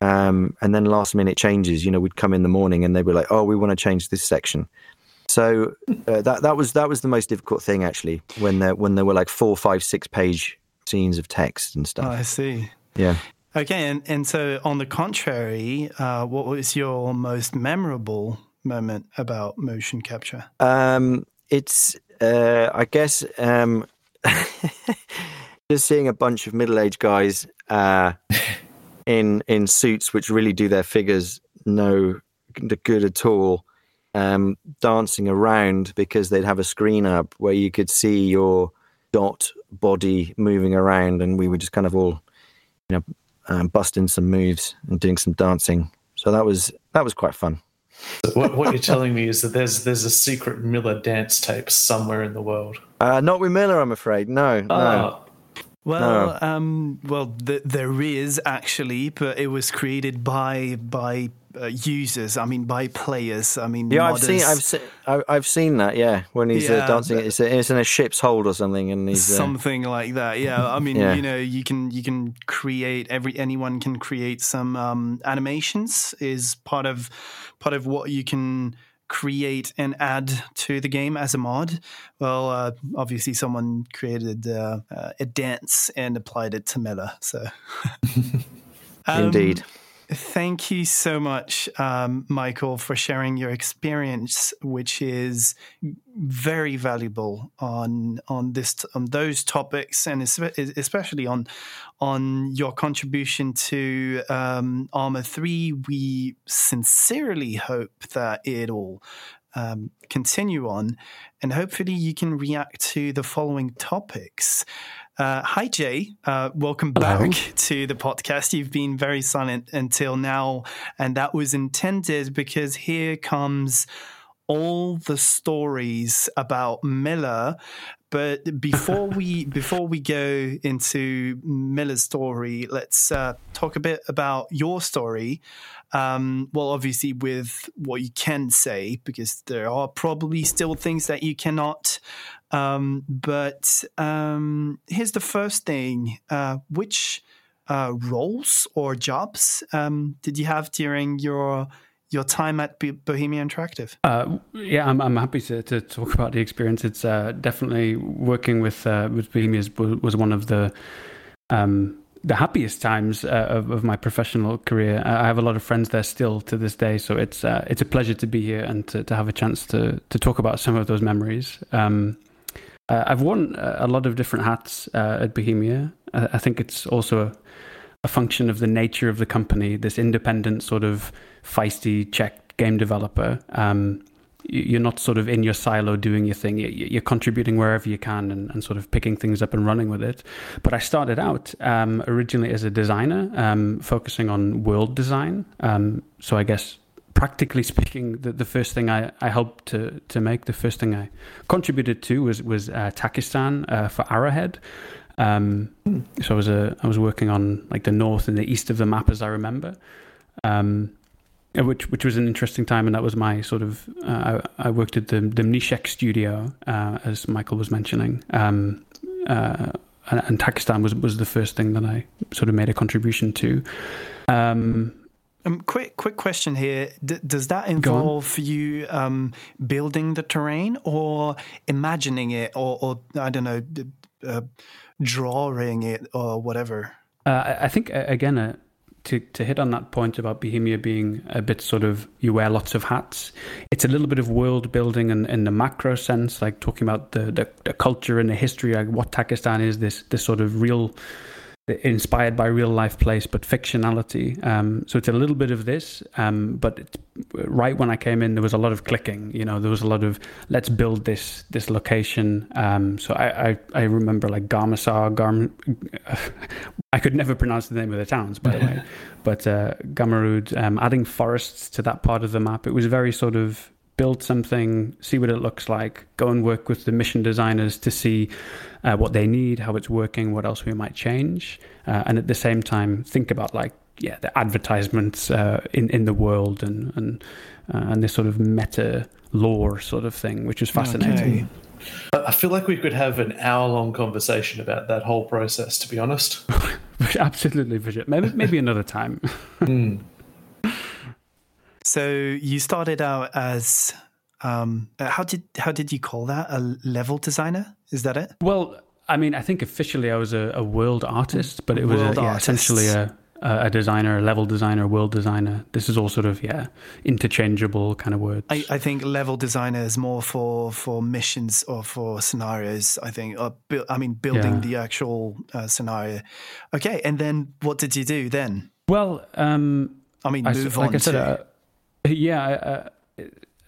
Um, and then last minute changes. You know, we'd come in the morning and they'd be like, "Oh, we want to change this section." So uh, that that was that was the most difficult thing actually when there when there were like four, five, six page scenes of text and Oh, stuff. I see. Yeah. Okay, and, and so on the contrary, uh, what was your most memorable moment about motion capture? Um, it's uh, I guess um, just seeing a bunch of middle aged guys uh, in in suits which really do their figures no good at all. Um, dancing around because they'd have a screen up where you could see your dot body moving around, and we were just kind of all, you know, um, busting some moves and doing some dancing. So that was that was quite fun. So what, what you're telling me is that there's there's a secret Miller dance tape somewhere in the world. Uh, not with Miller, I'm afraid. No, no. Ah, Well, um, well, th- there is actually, but it was created by by uh, users. I mean, by players. I mean, Yeah, I've seen, I've seen, I've seen that. Yeah, when he's uh, dancing, but- it's, it's in a ship's hold or something, and he's uh, something like that. Yeah, I mean, Yeah. you know, you can you can create every anyone can create some um, animations is part of part of what you can create and add to the game as a mod. Well, uh, obviously, someone created uh, uh, a dance and applied it to Miller. So, Um, indeed. Thank you so much, um, Michael, for sharing your experience, which is very valuable on on this on those topics, and especially on on your contribution to um, Arma Three. We sincerely hope that it'll um, continue on, and hopefully you can react to the following topics. Uh, hi, Jay. Uh, welcome Hello. back to the podcast. You've been very silent until now, and that was intended because here comes all the stories about Miller. But before we before we go into Miller's story, let's uh, talk a bit about your story. Um, well, obviously, with what you can say, because there are probably still things that you cannot. Um, but um, here's the first thing: uh, which uh, roles or jobs um, did you have during your your time at Bo- Bohemia Interactive? Uh, yeah, I'm, I'm happy to, to talk about the experience. It's uh, definitely working with uh, with Bohemia's was, one of the um, the happiest times uh, of, of my professional career. I have a lot of friends there still to this day, so it's uh, it's a pleasure to be here and to, to have a chance to to talk about some of those memories. Um, uh, I've worn uh, a lot of different hats uh, at Bohemia. I, I think it's also a, a function of the nature of the company, this independent sort of feisty Czech game developer. Um, you- you're not sort of in your silo doing your thing. You- You're contributing wherever you can and, and sort of picking things up and running with it. But I started out um, originally as a designer, um, focusing on world design. Um, so I guess practically speaking, the, the first thing I, I helped to, to make, the first thing I contributed to was was uh, Takistan uh, for Arrowhead. Um, so I was a, I was working on like the north and the east of the map, as I remember, um, uh, which which was an interesting time, and that was my sort of. Uh, I, I worked at the the Mníšek studio, uh, as Michael was mentioning, um, uh, and, and Takistan was was the first thing that I sort of made a contribution to. Um, Um, quick, quick question here: D- Does that involve you um, building the terrain, or imagining it, or, or I don't know, d- uh, drawing it, or whatever? Uh, I- think again uh, to to hit on that point about Bohemia being a bit sort of you wear lots of hats. It's a little bit of world building in, in the macro sense, like talking about the, the, the culture and the history, like what Takistan is. This this sort of real inspired by real life place, but fictionality. Um, so it's a little bit of this, um, but it's, right when I came in, there was a lot of clicking. You know, there was a lot of let's build this this location. Um, so I, I I remember like Garmasar, Garm. I could never pronounce the name of the towns, by the way, but uh, Gamarud, um, adding forests to that part of the map. It was very sort of build something, see what it looks like, go and work with the mission designers to see uh, what they need, how it's working, what else we might change, uh, and at the same time think about like yeah the advertisements uh, in in the world and and uh, and this sort of meta lore sort of thing, which is fascinating. Okay. I feel like we could have an hour long conversation about that whole process, to be honest. Absolutely, sure. Maybe maybe another time. Hmm. So you started out as um, uh, how did how did you call that a level designer? Is that it? Well, I mean, I think officially I was a, a world artist, but it was a, yeah, essentially a, a designer, a level designer, a world designer. This is all sort of yeah interchangeable kind of words. I, I think level designer is more for for missions or for scenarios. I think, or bu- I mean, building Yeah. the actual uh, scenario. Okay, and then what did you do then? well, um, I mean, I, move s- on like I said, to uh, yeah. Uh,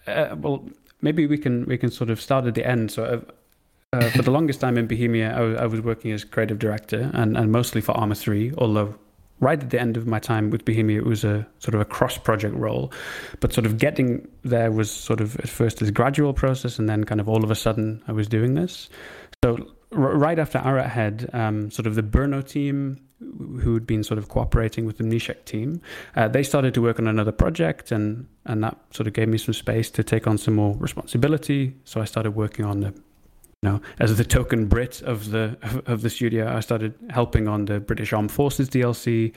uh, well, maybe we can we can sort of start at the end. So, uh, uh, for the longest time in Bohemia, I was, working as creative director and, and mostly for Arma 3, although right at the end of my time with Bohemia, it was a sort of a cross project role. But sort of getting there was sort of at first this gradual process, and then kind of all of a sudden I was doing this. So r- right after Arrowhead, um, sort of the Brno team, who had been sort of cooperating with the Mníšek team, uh, they started to work on another project, and and that sort of gave me some space to take on some more responsibility. So I started working on the you know, as the token Brit of the of the studio, I started helping on the British Armed Forces DLC,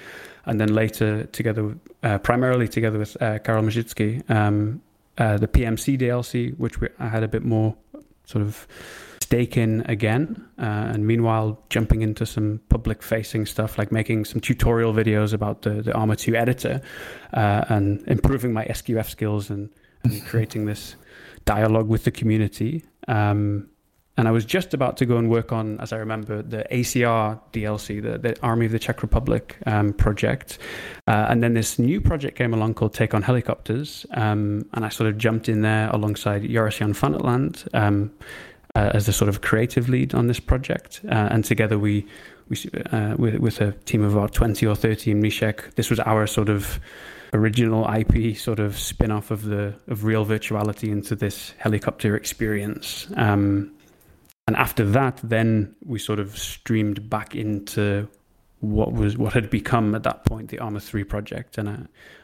and then later together, uh, primarily together with uh, Karel Mořický, um, uh, the PMC DLC, which we, I had a bit more sort of stake in again. Uh, and meanwhile, jumping into some public-facing stuff like making some tutorial videos about the the Arma 2 editor uh, and improving my SQF skills and, and creating this dialogue with the community. Um, and I was just about to go and work on, as I remember, the ACR DLC, the, the Army of the Czech Republic um, project. Uh, and then this new project came along called Take on Helicopters. Um, and I sort of jumped in there alongside Joris Jan van Land um, uh, as the sort of creative lead on this project. Uh, and together we, we uh, with, with a team of about 20 or 30 in Mníšek, this was our sort of original IP sort of spin off of the of real virtuality into this helicopter experience. Um, and after that, then we sort of streamed back into what was what had become at that point the Arma Three project, and I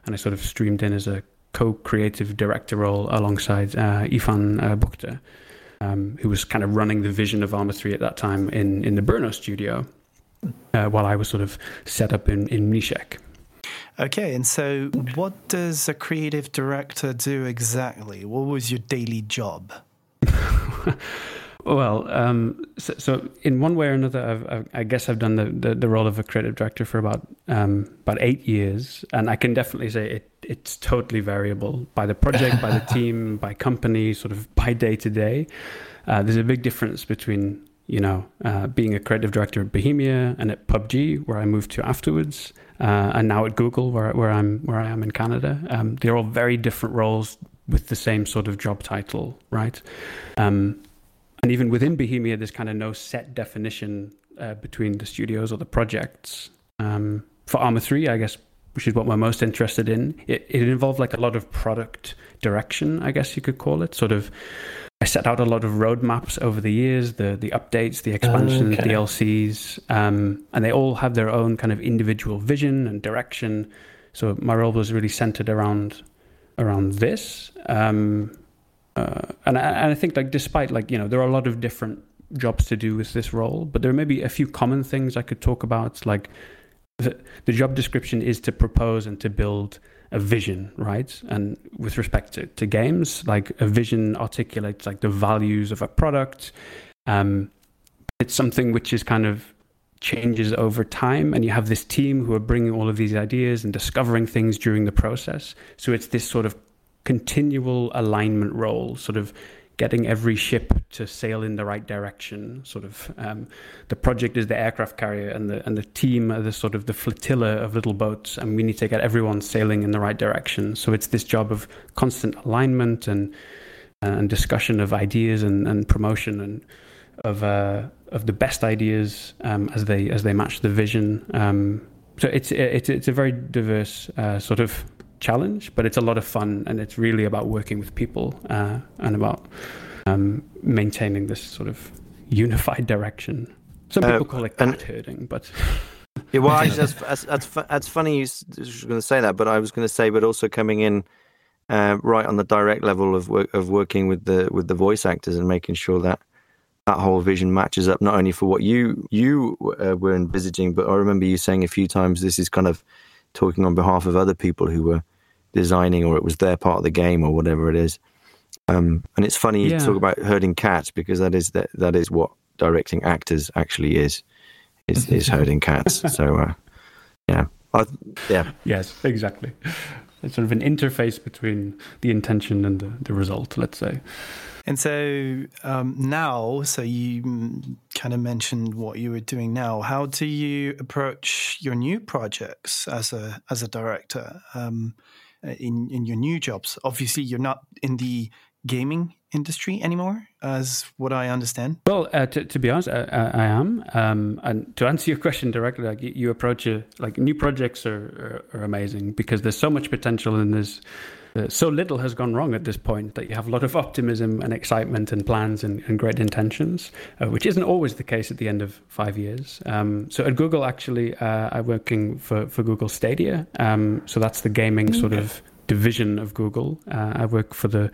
and I sort of streamed in as a co-creative director role alongside uh, Ivan uh, Buchta, um, who was kind of running the vision of Arma Three at that time in in the Brno studio, uh, while I was sort of set up in in Mníšek. Okay, and so what does a creative director do exactly? What was your daily job? Well, um, so, so, in one way or another, I've, I've, i guess I've done the, the, the, role of a creative director for about um, about eight years, and I can definitely say it it's totally variable by the project, by the team, by company, sort of by day to day. Uh, there's a big difference between you know uh, being a creative director at Bohemia and at PUBG, where I moved to afterwards, uh, and now at Google, where where I'm where I am in Canada. Um, they're all very different roles with the same sort of job title, right? Um, and even within Bohemia, there's kind of no set definition uh, between the studios or the projects. Um, for Arma 3, I guess, which is what we're most interested in, it, it involved like a lot of product direction, I guess you could call it. Sort of, I set out a lot of roadmaps over the years, the the updates, the expansions, okay. DLCs, um, and they all have their own kind of individual vision and direction. So my role was really centered around around this. Um, uh, and, I, and I think like despite like you know there are a lot of different jobs to do with this role, but there may be a few common things I could talk about. Like the, job description is to propose and to build a vision, right? And with respect to, to games, like a vision articulates like the values of a product. Um, it's something which is kind of changes over time and you have this team who are bringing all of these ideas and discovering things during the process so it's this sort of continual alignment role, sort of getting every ship to sail in the right direction. Sort of um, the project is the aircraft carrier, and the and the team are the sort of the flotilla of little boats, and we need to get everyone sailing in the right direction. So it's this job of constant alignment and and discussion of ideas and, and promotion and of uh, of the best ideas um, as they as they match the vision. Um, so it's it's it's a very diverse uh, sort of challenge, but it's a lot of fun and it's really about working with people uh, and about um, maintaining this sort of unified direction. Some people uh, call it cat herding, but. yeah, well, I, that's, that's, that's, that's funny you were going to say that, but I was going to say, but also coming in uh, right on the direct level of work, of working with the with the voice actors and making sure that that whole vision matches up not only for what you you uh, were envisaging, but I remember you saying a few times this is kind of talking on behalf of other people who were designing or it was their part of the game or whatever it is. Um, and it's funny yeah. you talk about herding cats because that is that that is what directing actors actually is is, is herding cats. So uh, yeah, I, yeah, yes, exactly. It's sort of an interface between the intention and the, the result. Let's say. And so um, now, so you kind of mentioned what you were doing now. How do you approach your new projects as a as a director? Um, in in your new jobs. Obviously, you're not in the gaming industry anymore, as what I understand. Well, uh, to, to, be honest, I, I am. Um, and to answer your question directly, like you, approach it, like new projects are, are, are amazing because there's so much potential and there's uh, so little has gone wrong at this point that you have a lot of optimism and excitement and plans and, and great intentions, uh, which isn't always the case at the end of five years. Um, so at Google, actually, uh, I'm working for, for Google Stadia. Um, so that's the gaming okay. sort of division of Google. Uh, I work for the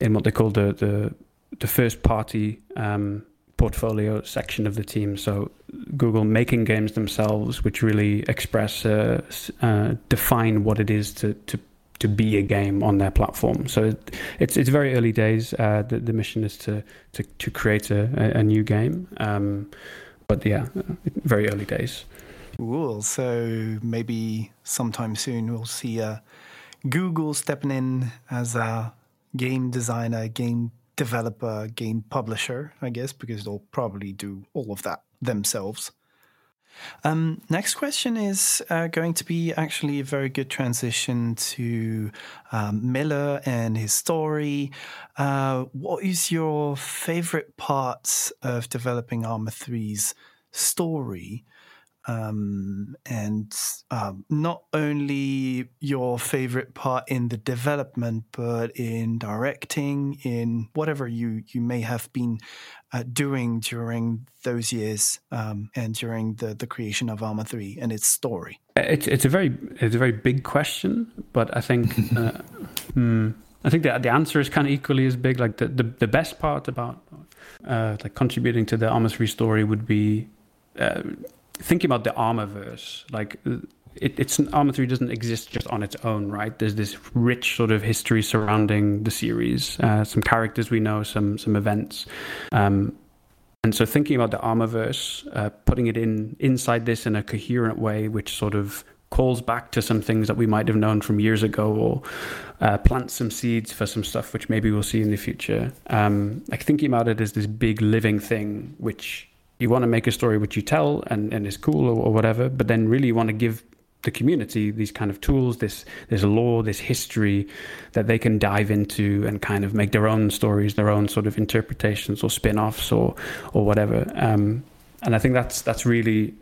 in what they call the the, the first party. Um, portfolio section of the team. So Google making games themselves, which really express, uh, uh, define what it is to to to be a game on their platform. So it, it's it's very early days. Uh, the, the mission is to to, to create a, a new game, um, but yeah, very early days. Cool. So maybe sometime soon we'll see uh, Google stepping in as a game designer, game developer, game publisher, I guess, because they'll probably do all of that themselves. Um, next question is uh, going to be actually a very good transition to um, Miller and his story. Uh, what is your favorite parts of developing Arma 3's story? Um, and um, not only your favorite part in the development, but in directing, in whatever you you may have been uh, doing during those years um, and during the the creation of Arma Three and its story. It's it's a very it's a very big question, but I think. Uh, hmm, I think that the answer is kind of equally as big. Like the, the, the best part about uh, like contributing to the Arma 3 story would be uh, thinking about the Armaverse, like it, it's Arma 3 doesn't exist just on its own, right? There's this rich sort of history surrounding the series, uh, some characters we know, some some events. Um, and so thinking about the Armaverse, uh, putting it in inside this in a coherent way, which sort of calls back to some things that we might have known from years ago or uh, plants some seeds for some stuff which maybe we'll see in the future. Um, like thinking about it as this big living thing, which you want to make a story which you tell and, and is cool or, or whatever, but then really you want to give the community these kind of tools, this this lore, this history that they can dive into and kind of make their own stories, their own sort of interpretations or spin-offs or or whatever. Um, and I think that's that's really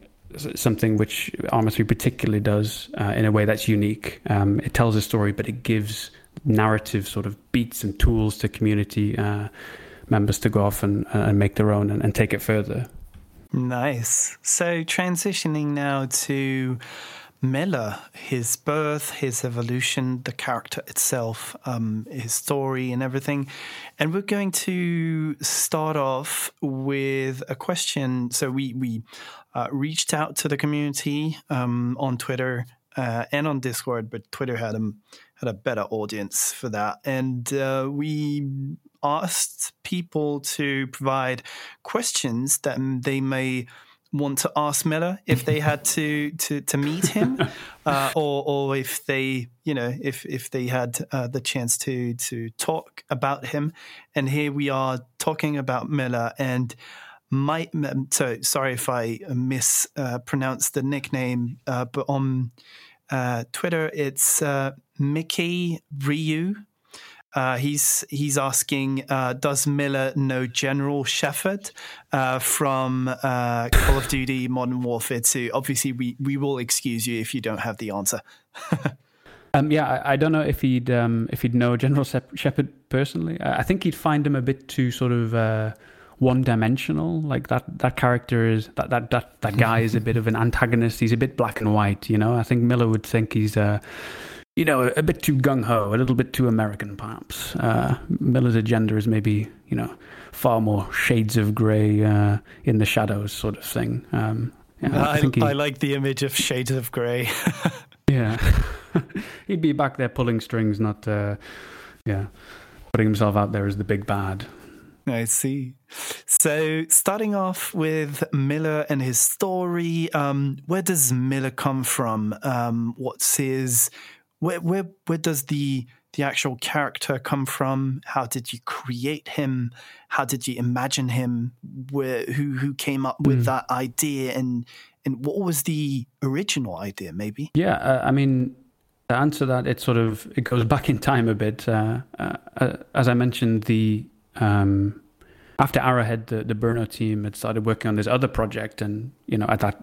something which Arma 3 particularly does uh, in a way that's unique. Um, it tells a story, but it gives narrative sort of beats and tools to community uh, members to go off and, and make their own and, and take it further. Nice. So transitioning now to Miller, his birth, his evolution, the character itself, um, his story, and everything. And we're going to start off with a question. So we we uh, reached out to the community um, on Twitter uh, and on Discord, but Twitter had a had a better audience for that, and uh, we asked people to provide questions that they may want to ask Miller if they had to to to meet him, uh, or or if they you know if if they had uh, the chance to to talk about him. And here we are talking about Miller and. My so sorry if I mispronounced uh, the nickname, uh, but on uh, Twitter it's uh, Mickey Ryu uh, he's he's asking, uh, does Miller know General Shepherd uh, from uh, Call of Duty Modern Warfare 2? Obviously, we, we will excuse you if you don't have the answer. um, yeah, I, I, don't know if he'd um, if he'd know General Shepherd personally. I think he'd find him a bit too sort of uh, one dimensional. Like that that character is that that that that guy is a bit of an antagonist. He's a bit black and white. You know, I think Miller would think he's uh, you know, a bit too gung ho, a little bit too American, perhaps. Uh, Miller's agenda is maybe, you know, far more shades of grey uh, in the shadows, sort of thing. Um, yeah, I, I, he, I, like the image of shades of grey. yeah, he'd be back there pulling strings, not, uh, yeah, putting himself out there as the big bad. I see. So, starting off with Miller and his story, um, where does Miller come from? Um, what's his where where where does the the actual character come from? How did you create him? How did you imagine him? Where who who came up with mm. that idea and and what was the original idea? Maybe. Yeah, uh, I mean, to answer that, it sort of it goes back in time a bit. Uh, uh, uh as I mentioned, the Um, after Arrowhead, the, the team had started working on this other project, and you know, at that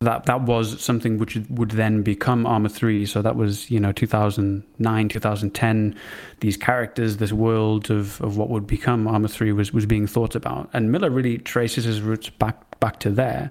that that was something which would then become Arma 3. So that was, you know, 2009, 2010. These characters, this world of, of what would become Arma 3 was, was being thought about. And Miller really traces his roots back back to there.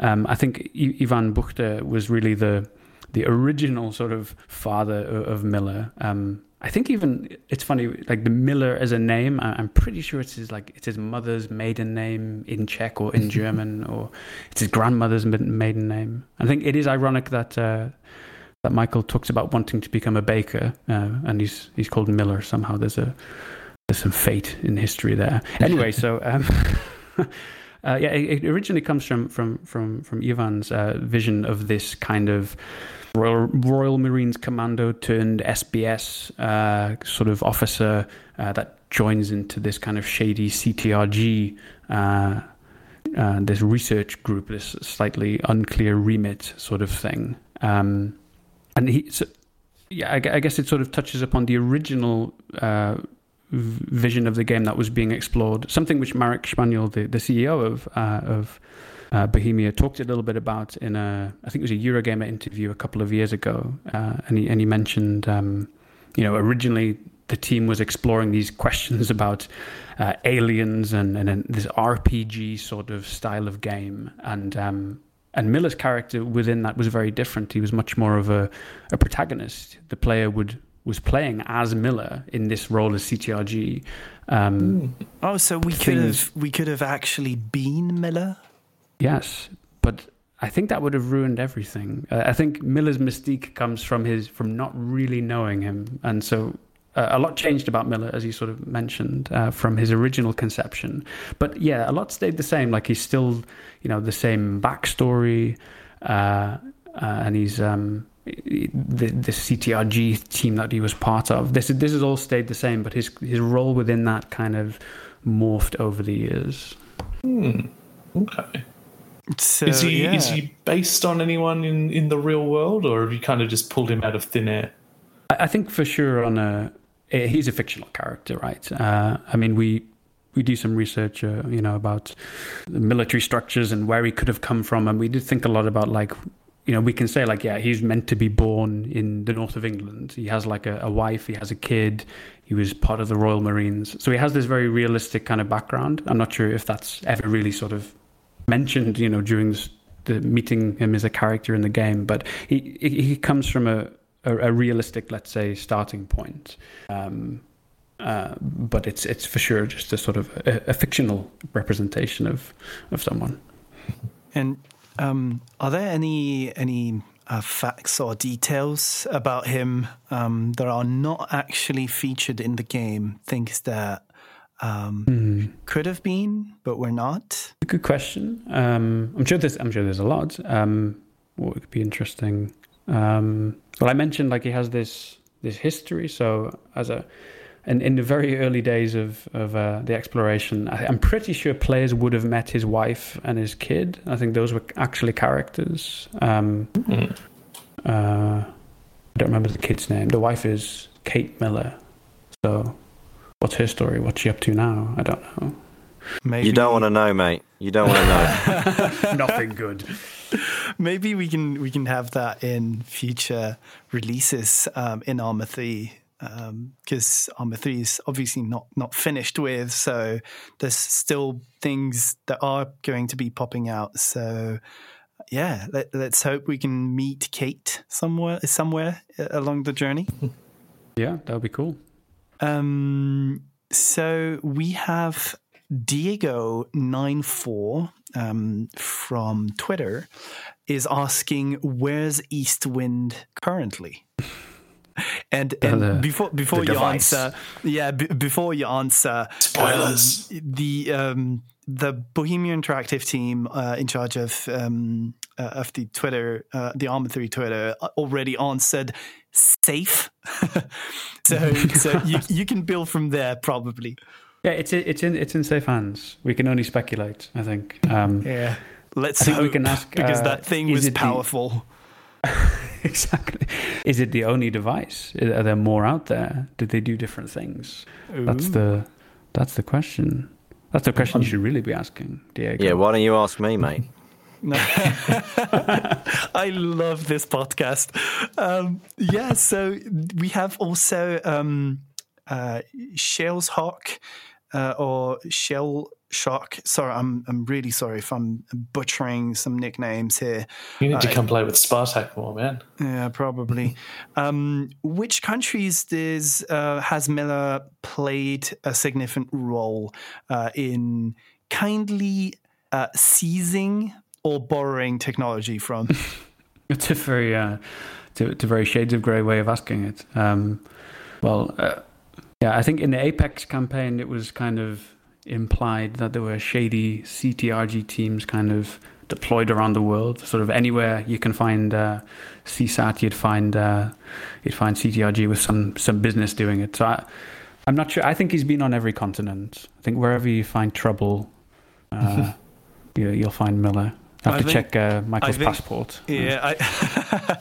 Um, I think Ivan Buchta was really the the original sort of father of, of Miller. Um, I think even it's funny, like the Miller as a name. I'm pretty sure it's his like it's his mother's maiden name in Czech or in German, or it's his grandmother's maiden name. I think it is ironic that uh, that Michael talks about wanting to become a baker, uh, and he's he's called Miller somehow. There's a there's some fate in history there. Anyway, so. Um, Uh, yeah, it, it, originally comes from from from from Ivan's uh, vision of this kind of Royal, Royal Marines Commando turned SBS uh, sort of officer uh, that joins into this kind of shady CTRG, uh, uh, this research group, this slightly unclear remit sort of thing. Um, and he, so, yeah, I, I, guess it sort of touches upon the original uh, vision of the game that was being explored, something which Marek Španěl, the, the CEO of uh, of uh, Bohemia talked a little bit about in a I think it was a Eurogamer interview a couple of years ago, uh, and he and he mentioned um, you know originally the team was exploring these questions about uh, aliens and, and, and this RPG sort of style of game, and um, and Miller's character within that was very different. He was much more of a, a protagonist. The player would was playing as Miller in this role as CTRG. Um, oh, so we could have we could have actually been Miller. Yes, but I think that would have ruined everything. Uh, I think Miller's mystique comes from his from not really knowing him, and so uh, a lot changed about Miller, as you sort of mentioned, uh, from his original conception. But yeah, a lot stayed the same. Like he's still, you know, the same backstory, uh, uh, and he's um, the the CTRG team that he was part of. This this has all stayed the same, but his his role within that kind of morphed over the years. Hmm. Okay. So, is he yeah. is he based on anyone in, in the real world, or have you kind of just pulled him out of thin air? I think for sure on a he's a fictional character, right? Uh, I mean, we we do some research, uh, you know, about military structures and where he could have come from, and we did think a lot about like, you know, we can say like, yeah, he's meant to be born in the north of England. He has like a, a wife, he has a kid, he was part of the Royal Marines, so he has this very realistic kind of background. I'm not sure if that's ever really sort of mentioned, you know, during the meeting him as a character in the game, but he he comes from a a, a realistic, let's say, starting point. Um, uh, but it's it's for sure just a sort of a, a fictional representation of of someone. And um, are there any any uh, facts or details about him um, that are not actually featured in the game? Things that um, mm. could have been, but we're not? Good question. Um, I'm sure there's I'm sure there's a lot. Um, what would be interesting? Um, well, I mentioned like he has this this history. So as a and in the very early days of of uh, the exploration, I, am pretty sure players would have met his wife and his kid. I think those were actually characters. Um, mm. uh, I don't remember the kid's name. The wife is Kate Miller. So what's her story? What's she up to now? I don't know. Maybe... You don't want to know, mate. You don't want to know. Nothing good. Maybe we can we can have that in future releases um, in Arma Three because um, Arma Three is obviously not not finished with. So there's still things that are going to be popping out. So yeah, let, us hope we can meet Kate somewhere somewhere uh, along the journey. Yeah, that would be cool. Um, so we have Diego94 um, from Twitter is asking, "Where's Eastwind currently?" and and the, before before you device. answer, yeah, b- before you answer, spoilers. Um, the um, the Bohemia Interactive team uh, in charge of um, uh, of the Twitter, uh, the Arma Three Twitter, uh, already answered safe. so so you you can build from there probably. Yeah, it's it's in it's in safe hands. We can only speculate. I think. Um, yeah, let's. I think we can ask because uh, that thing was powerful. The, exactly. Is it the only device? Are there more out there? Did they do different things? Ooh. That's the That's the question. That's the question you should really be asking, Diego. Yeah, why don't you ask me, mate? No. I love this podcast. Um, yeah, so we have also um, uh, Shell's Hawk uh, or Shell Shock. Sorry, I'm I'm really sorry if I'm butchering some nicknames here. You need to uh, come play with Spartak more, man. Yeah, probably. um, which countries does uh, has Miller played a significant role uh, in kindly uh, seizing or borrowing technology from? it's a very, uh, it's, a, very shades of grey way of asking it. Um, well, uh, yeah, I think in the Apex campaign, it was kind of implied that there were shady CTRG teams kind of deployed around the world. Sort of anywhere you can find uh, CSAT, you'd find uh, you'd find CTRG with some some business doing it. So I, am not sure. I think he's been on every continent. I think wherever you find trouble, uh, you, will find Miller. I have I to think, check uh, Michael's think, passport. Yeah, I,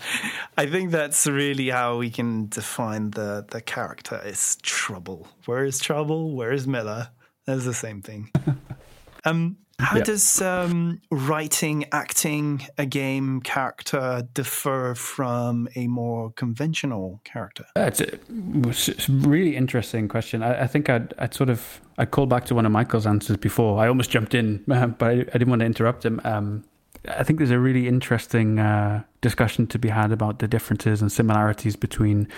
I think that's really how we can define the the character. Is trouble. Where is trouble? Where is Miller? That's the same thing. um, how does um, writing, acting a game character differ from a more conventional character? That's a, it's a really interesting question. I, I, think I'd, I'd sort of I'd call back to one of Michael's answers before. I almost jumped in, but I, I didn't want to interrupt him. Um, I think there's a really interesting uh, discussion to be had about the differences and similarities between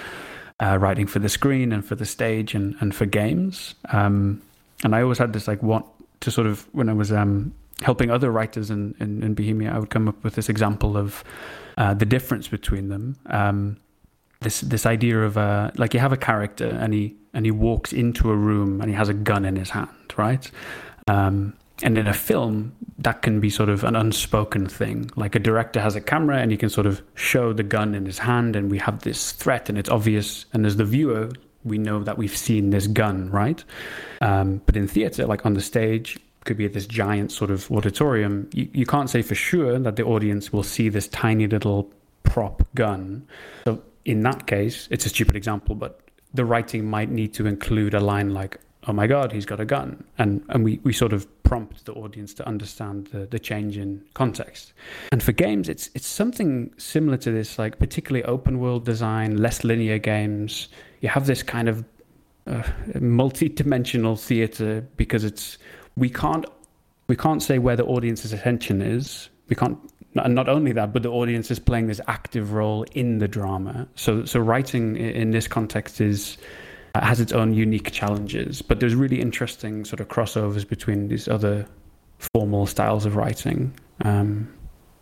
uh, writing for the screen and for the stage and, and for games. Um, and I always had this like want to sort of when I was um, helping other writers in, in, in, Bohemia, I would come up with this example of uh, the difference between them. Um, this this idea of uh, like you have a character and he and he walks into a room and he has a gun in his hand, right? Um, and in a film, that can be sort of an unspoken thing. Like a director has a camera and he can sort of show the gun in his hand, and we have this threat, and it's obvious. And as the viewer, we know that we've seen this gun, right? Um, but in theater, like on the stage, could be at this giant sort of auditorium, you, you can't say for sure that the audience will see this tiny little prop gun. So in that case, it's a stupid example, but the writing might need to include a line like, oh my god he's got a gun and and we, we sort of prompt the audience to understand the, the change in context and for games it's it's something similar to this like particularly open world design less linear games you have this kind of uh, multi-dimensional theater because it's we can't we can't say where the audience's attention is we can't and not only that but the audience is playing this active role in the drama so so writing in this context is has its own unique challenges, but there's really interesting sort of crossovers between these other formal styles of writing. Um,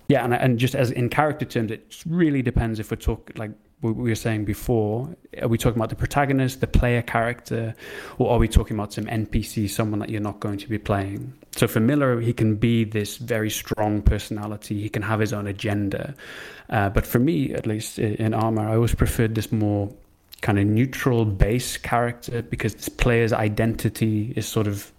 yeah, and, and just as in character terms, it really depends if we're talking like we were saying before. Are we talking about the protagonist, the player character, or are we talking about some NPC, someone that you're not going to be playing? So for Miller, he can be this very strong personality. He can have his own agenda. Uh, but for me, at least in Arma, I always preferred this more kind of neutral base character because this player's identity is sort of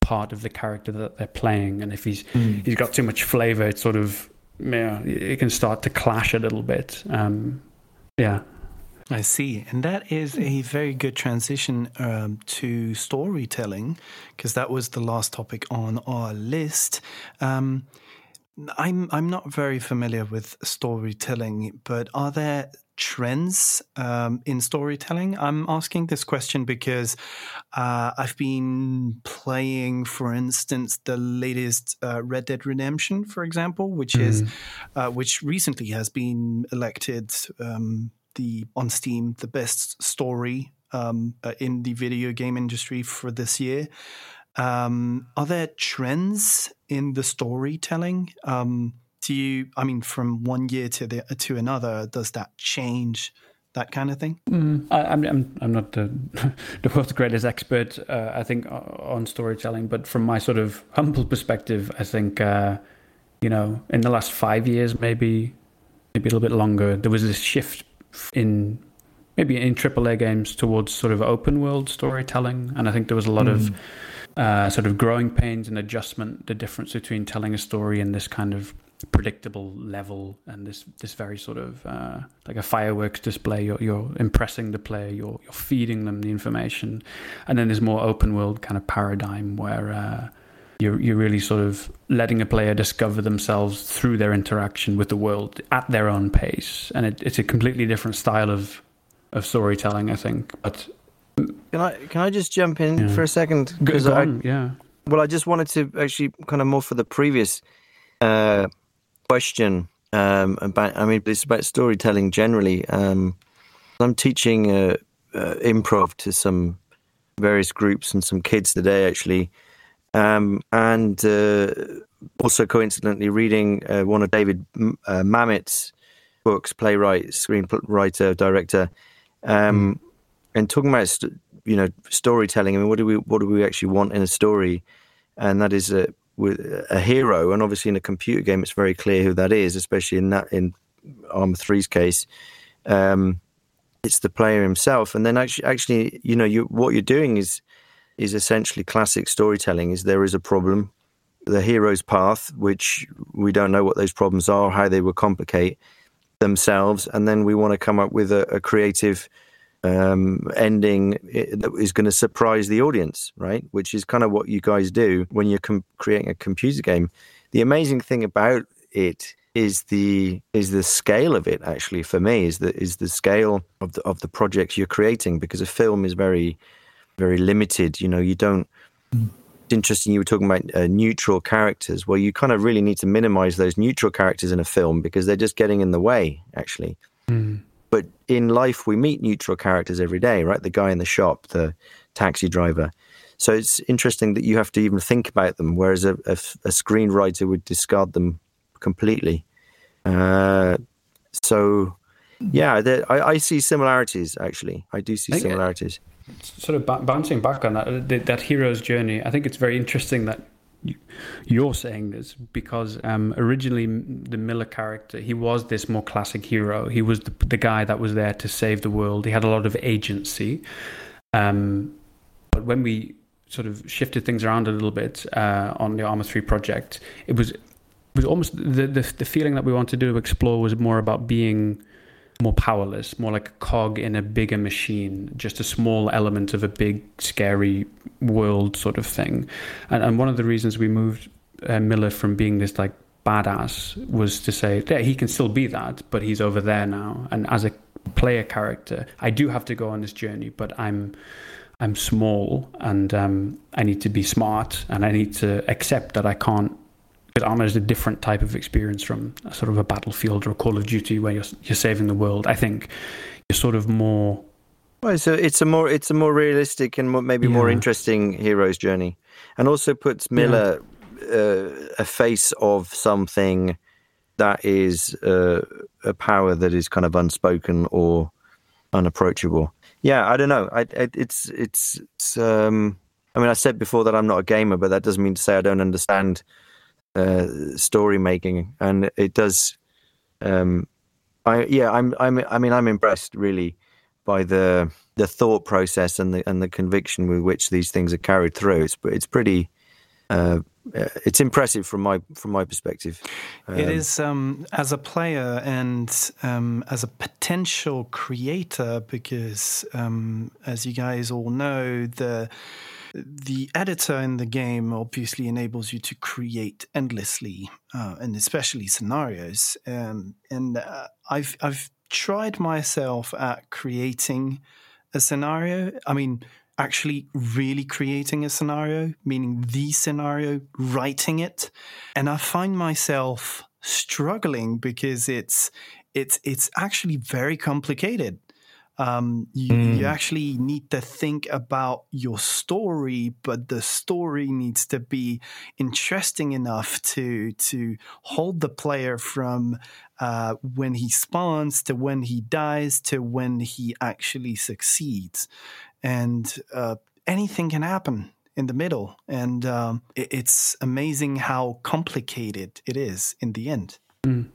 part of the character that they're playing and if he's mm. he's got too much flavor it sort of yeah it can start to clash a little bit um, yeah I see. And that is a very good transition um, to storytelling, because that was the last topic on our list. Um, I'm I'm not very familiar with storytelling, but are there trends um, in storytelling? I'm asking this question because uh, I've been playing, for instance, the latest uh, Red Dead Redemption, for example, which mm. is uh, which recently has been elected um, the on Steam the best story um, uh, in the video game industry for this year. Um, are there trends in the storytelling? Do you i mean from one year to the to another does that change that kind of thing mm, I, am I'm, I'm not the, the world's greatest expert uh, i think on storytelling but from my sort of humble perspective i think uh, you know in the last five years maybe maybe a little bit longer there was this shift in maybe in AAA games towards sort of open world storytelling and i think there was a lot mm. of uh, sort of growing pains and adjustment the difference between telling a story in this kind of predictable level and this this very sort of uh, like a fireworks display. You're, you're impressing the player. You're you're feeding them the information, and then there's more open world kind of paradigm where. Uh, you're, you're really sort of letting a player discover themselves through their interaction with the world at their own pace, and it, it's a completely different style of of storytelling, I think. But can I can I just jump in yeah. for a second? Because I yeah. Well, I just wanted to actually kind of more for the previous uh, question um, about. I mean, it's about storytelling generally. Um, I'm teaching uh, uh, improv to some various groups and some kids today, actually, um, and uh, also coincidentally reading uh, one of David uh, Mamet's books, playwright, screenwriter, director, um, mm. and talking about you know storytelling. I mean, what do we what do we actually want in a story? And that is a with a hero, and obviously in a computer game, it's very clear who that is, especially in that in Arma 3's case. Um, it's the player himself, and then actually, actually, you know, you what you're doing is is essentially classic storytelling. Is there is a problem, the hero's path, which we don't know what those problems are, how they will complicate themselves, and then we want to come up with a, a creative um, ending that is going to surprise the audience, right? Which is kind of what you guys do when you're com- creating a computer game. The amazing thing about it is the is the scale of it. Actually, for me, is the is the scale of the of the projects you're creating because a film is very very limited. You know, you don't. It's interesting. You were talking about uh, neutral characters. Well, you kind of really need to minimize those neutral characters in a film because they're just getting in the way. Actually. Mm but in life, we meet neutral characters every day, right? The guy in the shop, the taxi driver. So it's interesting that you have to even think about them, whereas a, a, a screenwriter would discard them completely. Uh, so, yeah, I, I, see similarities. Actually, I do see similarities. Sort of b- bouncing back on that, that hero's journey. I think it's very interesting that you're saying this because um, originally the Miller character he was this more classic hero. He was the, the, guy that was there to save the world. He had a lot of agency, um, but when we sort of shifted things around a little bit uh, on the Arma Three project, it was it was almost the, the the feeling that we wanted to explore was more about being more powerless, more like a cog in a bigger machine, just a small element of a big, scary world sort of thing. And, and one of the reasons we moved uh, Miller from being this like badass was to say, yeah, he can still be that, but he's over there now. And as a player character, I do have to go on this journey, but I'm. I'm small and um, I need to be smart and I need to accept that I can't because Arma is a different type of experience from a sort of a battlefield or a Call of Duty where you're you're saving the world. I think you're sort of more. Well, it's a it's a more it's a more realistic and more, maybe yeah. more interesting hero's journey, and also puts Miller yeah. uh, a face of something that is uh, a power that is kind of unspoken or unapproachable. Yeah, I don't know. I, I it's it's, it's um, I mean, I said before that I'm not a gamer, but that doesn't mean to say I don't understand uh, story making, and it does. Um, I yeah, I'm I'm I mean I'm impressed really by the the thought process and the and the conviction with which these things are carried through. It's it's pretty. Uh, it's impressive from my from my perspective. Um, it is um, as a player and um, as a potential creator because, um, as you guys all know, the the editor in the game obviously enables you to create endlessly, uh, and especially scenarios. Um, and uh, I've I've tried myself at creating a scenario. I mean, actually really creating a scenario, meaning the scenario, writing it, and I find myself struggling because it's it's it's actually very complicated. Um, you, mm. you actually need to think about your story, but the story needs to be interesting enough to to hold the player from uh, when he spawns to when he dies to when he actually succeeds, and uh, anything can happen in the middle, and um, it, it's amazing how complicated it is in the end. Mm.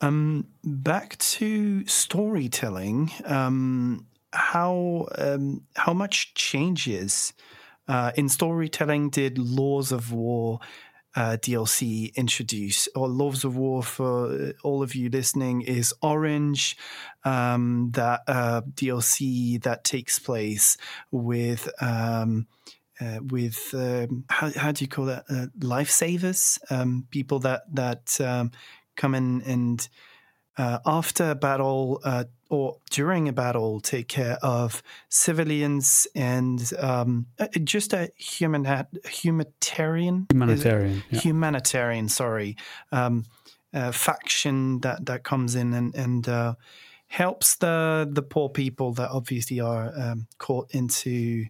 Um, back to storytelling. Um, how um, how much changes uh, in storytelling did Laws of War uh, DLC introduce? Or Lords of War for all of you listening is Orange, um, that uh, DLC that takes place with. Um, uh, with um, how, how do you call that uh, lifesavers um, people that that um, come in and uh, after a battle uh, or during a battle take care of civilians and um, uh, just a human humanitarian? Humanitarian yeah. humanitarian sorry. Um, faction that that comes in and and uh, helps the the poor people that obviously are um, caught into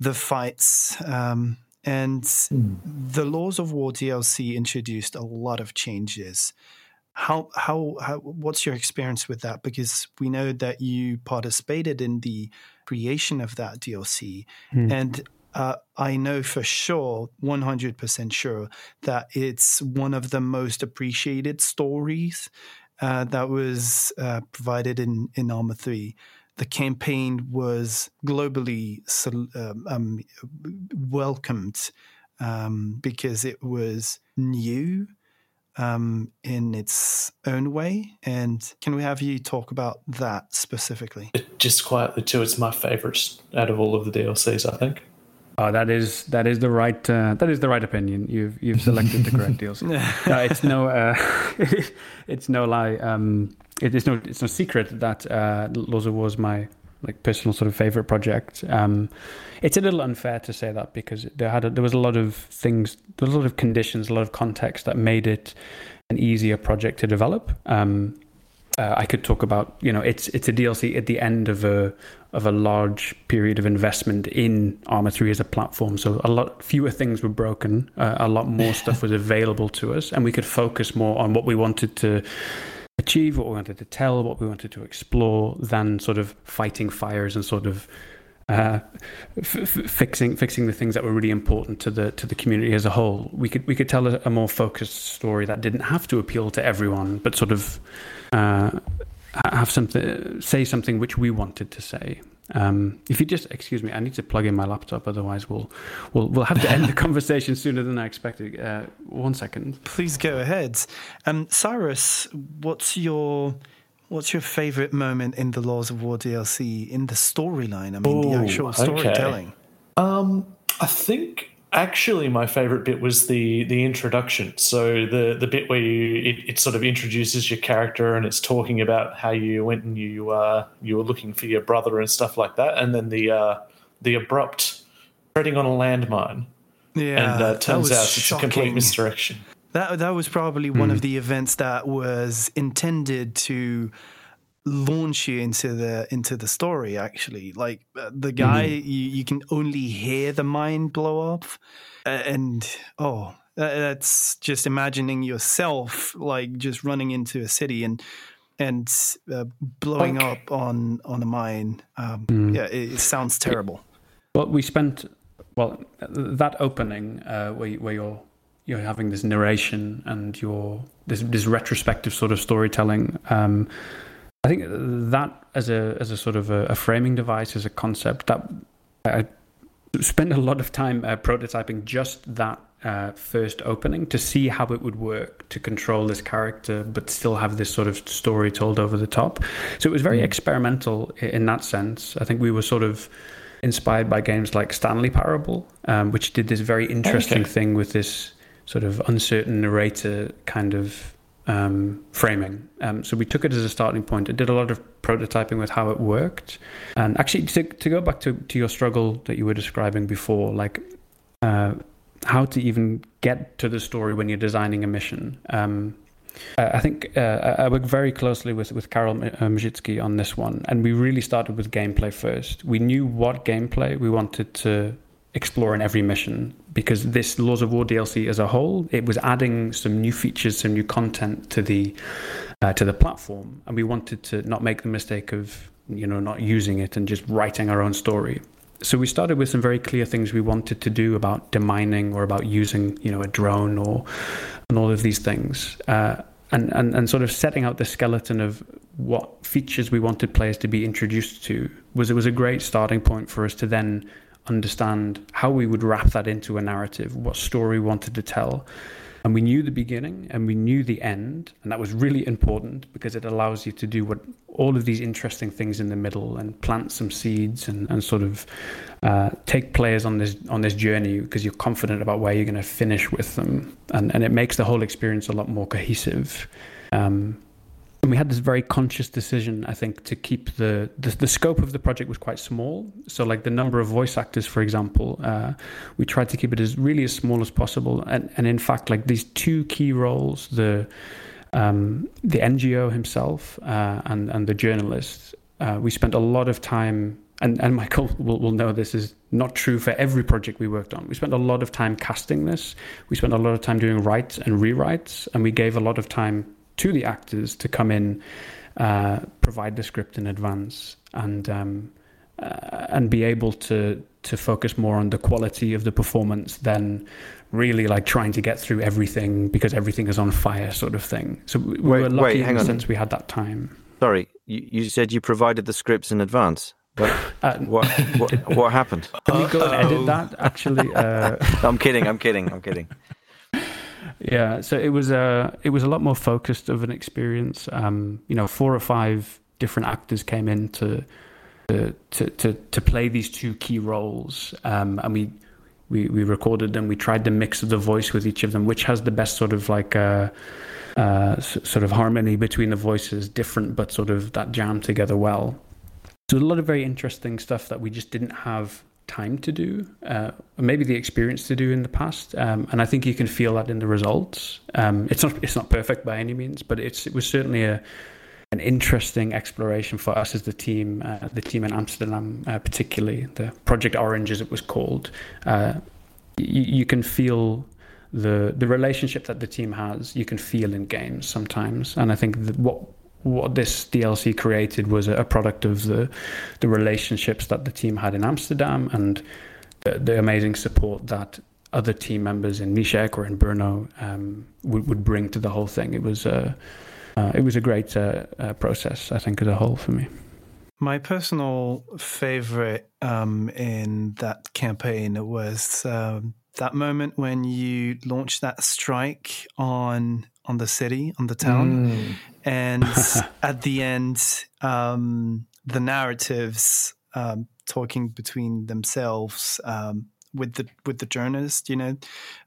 the fights. Um, and mm. the Laws of War DLC introduced a lot of changes how, how how what's your experience with that? Because we know that you participated in the creation of that DLC, mm. and uh, I know for sure, 100% sure, that it's one of the most appreciated stories uh, that was uh, provided in, in Arma 3. The campaign was globally um, um, welcomed um, because it was new um, in its own way. And can we have you talk about that specifically? Just quietly too, it's my favourite out of all of the DLCs. I think. Oh, that is that is the right uh, that is the right opinion. You've you've selected the correct deals. no, it's no uh, it's no lie. Um, it is no it's no secret that uh, War is my like personal sort of favorite project. Um, it's a little unfair to say that because there had a, there was a lot of things, there was a lot of conditions, a lot of context that made it an easier project to develop. Um, uh, I could talk about you know it's it's a DLC at the end of a of a large period of investment in Arma 3 as a platform. So a lot fewer things were broken, uh, a lot more stuff was available to us, and we could focus more on what we wanted to achieve, what we wanted to tell, what we wanted to explore, than sort of fighting fires and sort of uh, f- fixing fixing the things that were really important to the to the community as a whole. We could we could tell a, a more focused story that didn't have to appeal to everyone, but sort of uh, have something say something which we wanted to say. Um, if you just excuse me, I need to plug in my laptop, otherwise we'll we'll we'll have to end the conversation sooner than I expected. Uh, one second, please go ahead. Um, Syhrus, what's your what's your favorite moment in the Laws of War DLC in the storyline? I mean, Ooh, the actual storytelling. Okay. Um, I think actually my favorite bit was the the introduction so the the bit where you it, it, sort of introduces your character and it's talking about how you went and you uh you were looking for your brother and stuff like that and then the uh the abrupt treading on a landmine yeah and uh, turns out it's a complete misdirection that that was probably one of hmm. the events that was intended to launch you into the into the story actually like uh, the guy mm-hmm. you, you can only hear the mind blow up uh, and oh that's just imagining yourself like just running into a city and and uh, blowing up on on a mine um, mm. yeah it, it, sounds terrible well we spent well that opening uh, where, where you're you're having this narration and you're this, this retrospective sort of storytelling um, I think that as a as a sort of a, a framing device, as a concept, that I spent a lot of time uh, prototyping just that uh, first opening to see how it would work to control this character, but still have this sort of story told over the top. So it was very mm. experimental in that sense. I think we were sort of inspired by games like Stanley Parable, um, which did this very interesting okay. thing with this sort of uncertain narrator kind of um, framing. Um, so we took it as a starting point. It did a lot of prototyping with how it worked. And actually, to, to go back to, to your struggle that you were describing before, like uh, how to even get to the story when you're designing a mission. Um, I think uh, I work very closely with, with Karel Mořický on this one, and we really started with gameplay first. We knew what gameplay we wanted to explore in every mission because this Laws of War DLC as a whole, it was adding some new features, some new content to the uh, to the platform, and we wanted to not make the mistake of you know not using it and just writing our own story. So we started with some very clear things we wanted to do about demining or about using you know a drone or and all of these things. Uh, and, and, and sort of setting out the skeleton of what features we wanted players to be introduced to was it was a great starting point for us to then understand how we would wrap that into a narrative, what story we wanted to tell. And we knew the beginning and we knew the end. And that was really important because it allows you to do what all of these interesting things in the middle and plant some seeds and, and sort of uh, take players on this on this journey because you're confident about where you're going to finish with them. And, and it makes the whole experience a lot more cohesive. Um, and we had this very conscious decision, I think, to keep the, the, the scope of the project was quite small. So, like the number of voice actors, for example, uh, we tried to keep it as really as small as possible. And and in fact, like these two key roles, the um, the NGO himself uh, and and the journalist, uh, we spent a lot of time. And, and Michael will, will know this is not true for every project we worked on. We spent a lot of time casting this. We spent a lot of time doing writes and rewrites, and we gave a lot of time to the actors to come in, uh, provide the script in advance, and um, uh, and be able to to focus more on the quality of the performance than really like trying to get through everything because everything is on fire, sort of thing. So we wait, were lucky wait, in the sense we had that time. Sorry, you, you said you provided the scripts in advance. What, uh, what, what, what, happened? Can we go and edit that? Actually, uh... I'm kidding. I'm kidding. I'm kidding. Yeah, so it was a it was a lot more focused of an experience. Um, you know, four or five different actors came in to to to to, play these two key roles, um, and we. We, we recorded them. We tried to mix the voice with each of them, which has the best sort of like uh, uh, sort of harmony between the voices, different but sort of that jam together well. So a lot of very interesting stuff that we just didn't have time to do, uh, maybe the experience to do in the past, um, and I think you can feel that in the results. Um, it's not it's not perfect by any means, but it's it was certainly a an interesting exploration for us as the team, uh, the team in Amsterdam, uh, particularly the Project Orange, as it was called. Uh, you, you can feel the the relationship that the team has. You can feel in games sometimes, and I think what what this DLC created was a product of the the relationships that the team had in Amsterdam and the, the amazing support that other team members in Mníšek or in Brno um, would, would bring to the whole thing. It was a uh, it was a great uh, uh, process, I think, as a whole for me. My personal favorite um, in that campaign was um, that moment when you launched that strike on on the city, on the town, mm. And at the end, um, the narratives um, talking between themselves um, with the with the journalist, you know,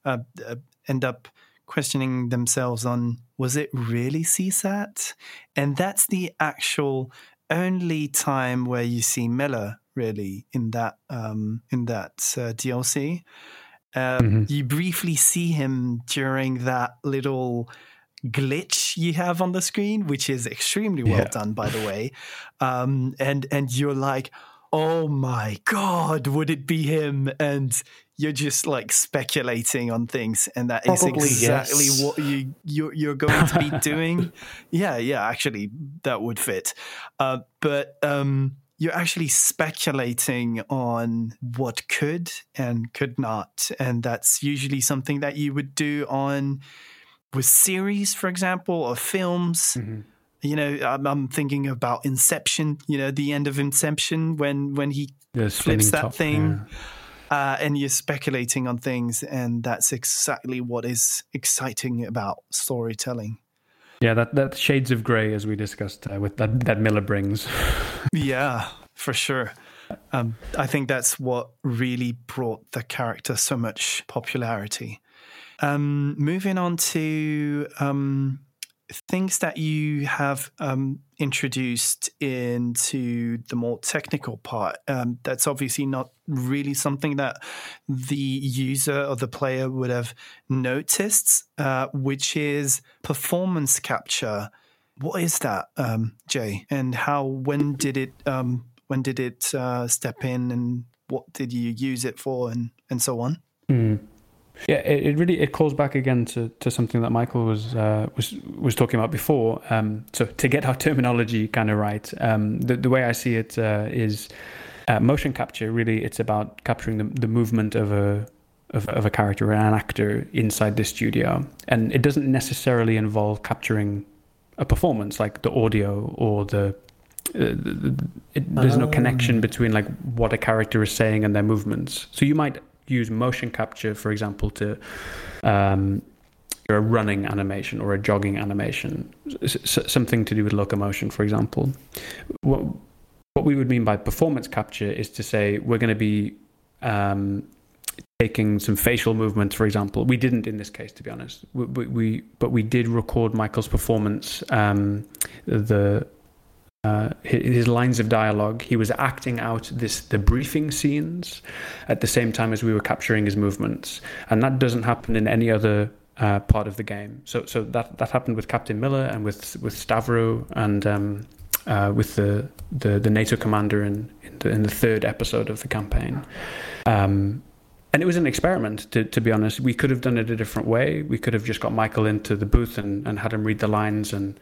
uh, uh, end up questioning themselves on was it really CSAT, and that's the actual only time where you see Miller really in that um, in that uh, DLC. Uh, mm-hmm. You briefly see him during that little glitch you have on the screen, which is extremely well yeah. done, by the way. Um, and and you're like, oh my god, would it be him? And you're just like speculating on things, and that Probably is exactly yes. what you you're, you're, going to be doing. yeah, yeah, actually, that would fit. Uh, but um, you're actually speculating on what could and could not, and that's usually something that you would do on with series, for example, or films. Mm-hmm. You know, I'm, I'm, thinking about Inception. You know, the end of Inception when when he yeah, flips that top, thing, yeah. uh, and you're speculating on things, and that's exactly what is exciting about storytelling. Yeah, that that shades of grey, as we discussed, uh, with that that Miller brings. yeah, for sure. Um, I think that's what really brought the character so much popularity. Um, moving on to um, things that you have um, introduced into the more technical part. Um, that's obviously not really something that the user or the player would have noticed, uh, which is performance capture. What is that, um, Jay? And how? When did it? Um, when did it uh, step in? And what did you use it for? And and so on. Mm. Yeah, it, it, really it calls back again to, to something that Michael was uh, was was talking about before. Um, so to get our terminology kind of right, um, the the way I see it uh, is uh, motion capture. Really, it's about capturing the, the movement of a of, of a character or an actor inside the studio, and it doesn't necessarily involve capturing a performance like the audio or the it, there's oh. no connection between like what a character is saying and their movements. So you might use motion capture, for example, to um, a running animation or a jogging animation, something to do with locomotion, for example. What, what we would mean by performance capture is to say we're going to be um, taking some facial movements, for example. We didn't in this case, to be honest. We, we, we but we did record Michael's performance. Um, the uh, his lines of dialogue. He was acting out this the briefing scenes at the same time as we were capturing his movements, and that doesn't happen in any other uh, part of the game. So so that that happened with Captain Miller and with with Stavrou and um, uh, with the, the, the NATO commander in in the, in the, third episode of the campaign. Um, and it was an experiment, to, to be honest. We could have done it a different way. We could have just got Michael into the booth and, and had him read the lines and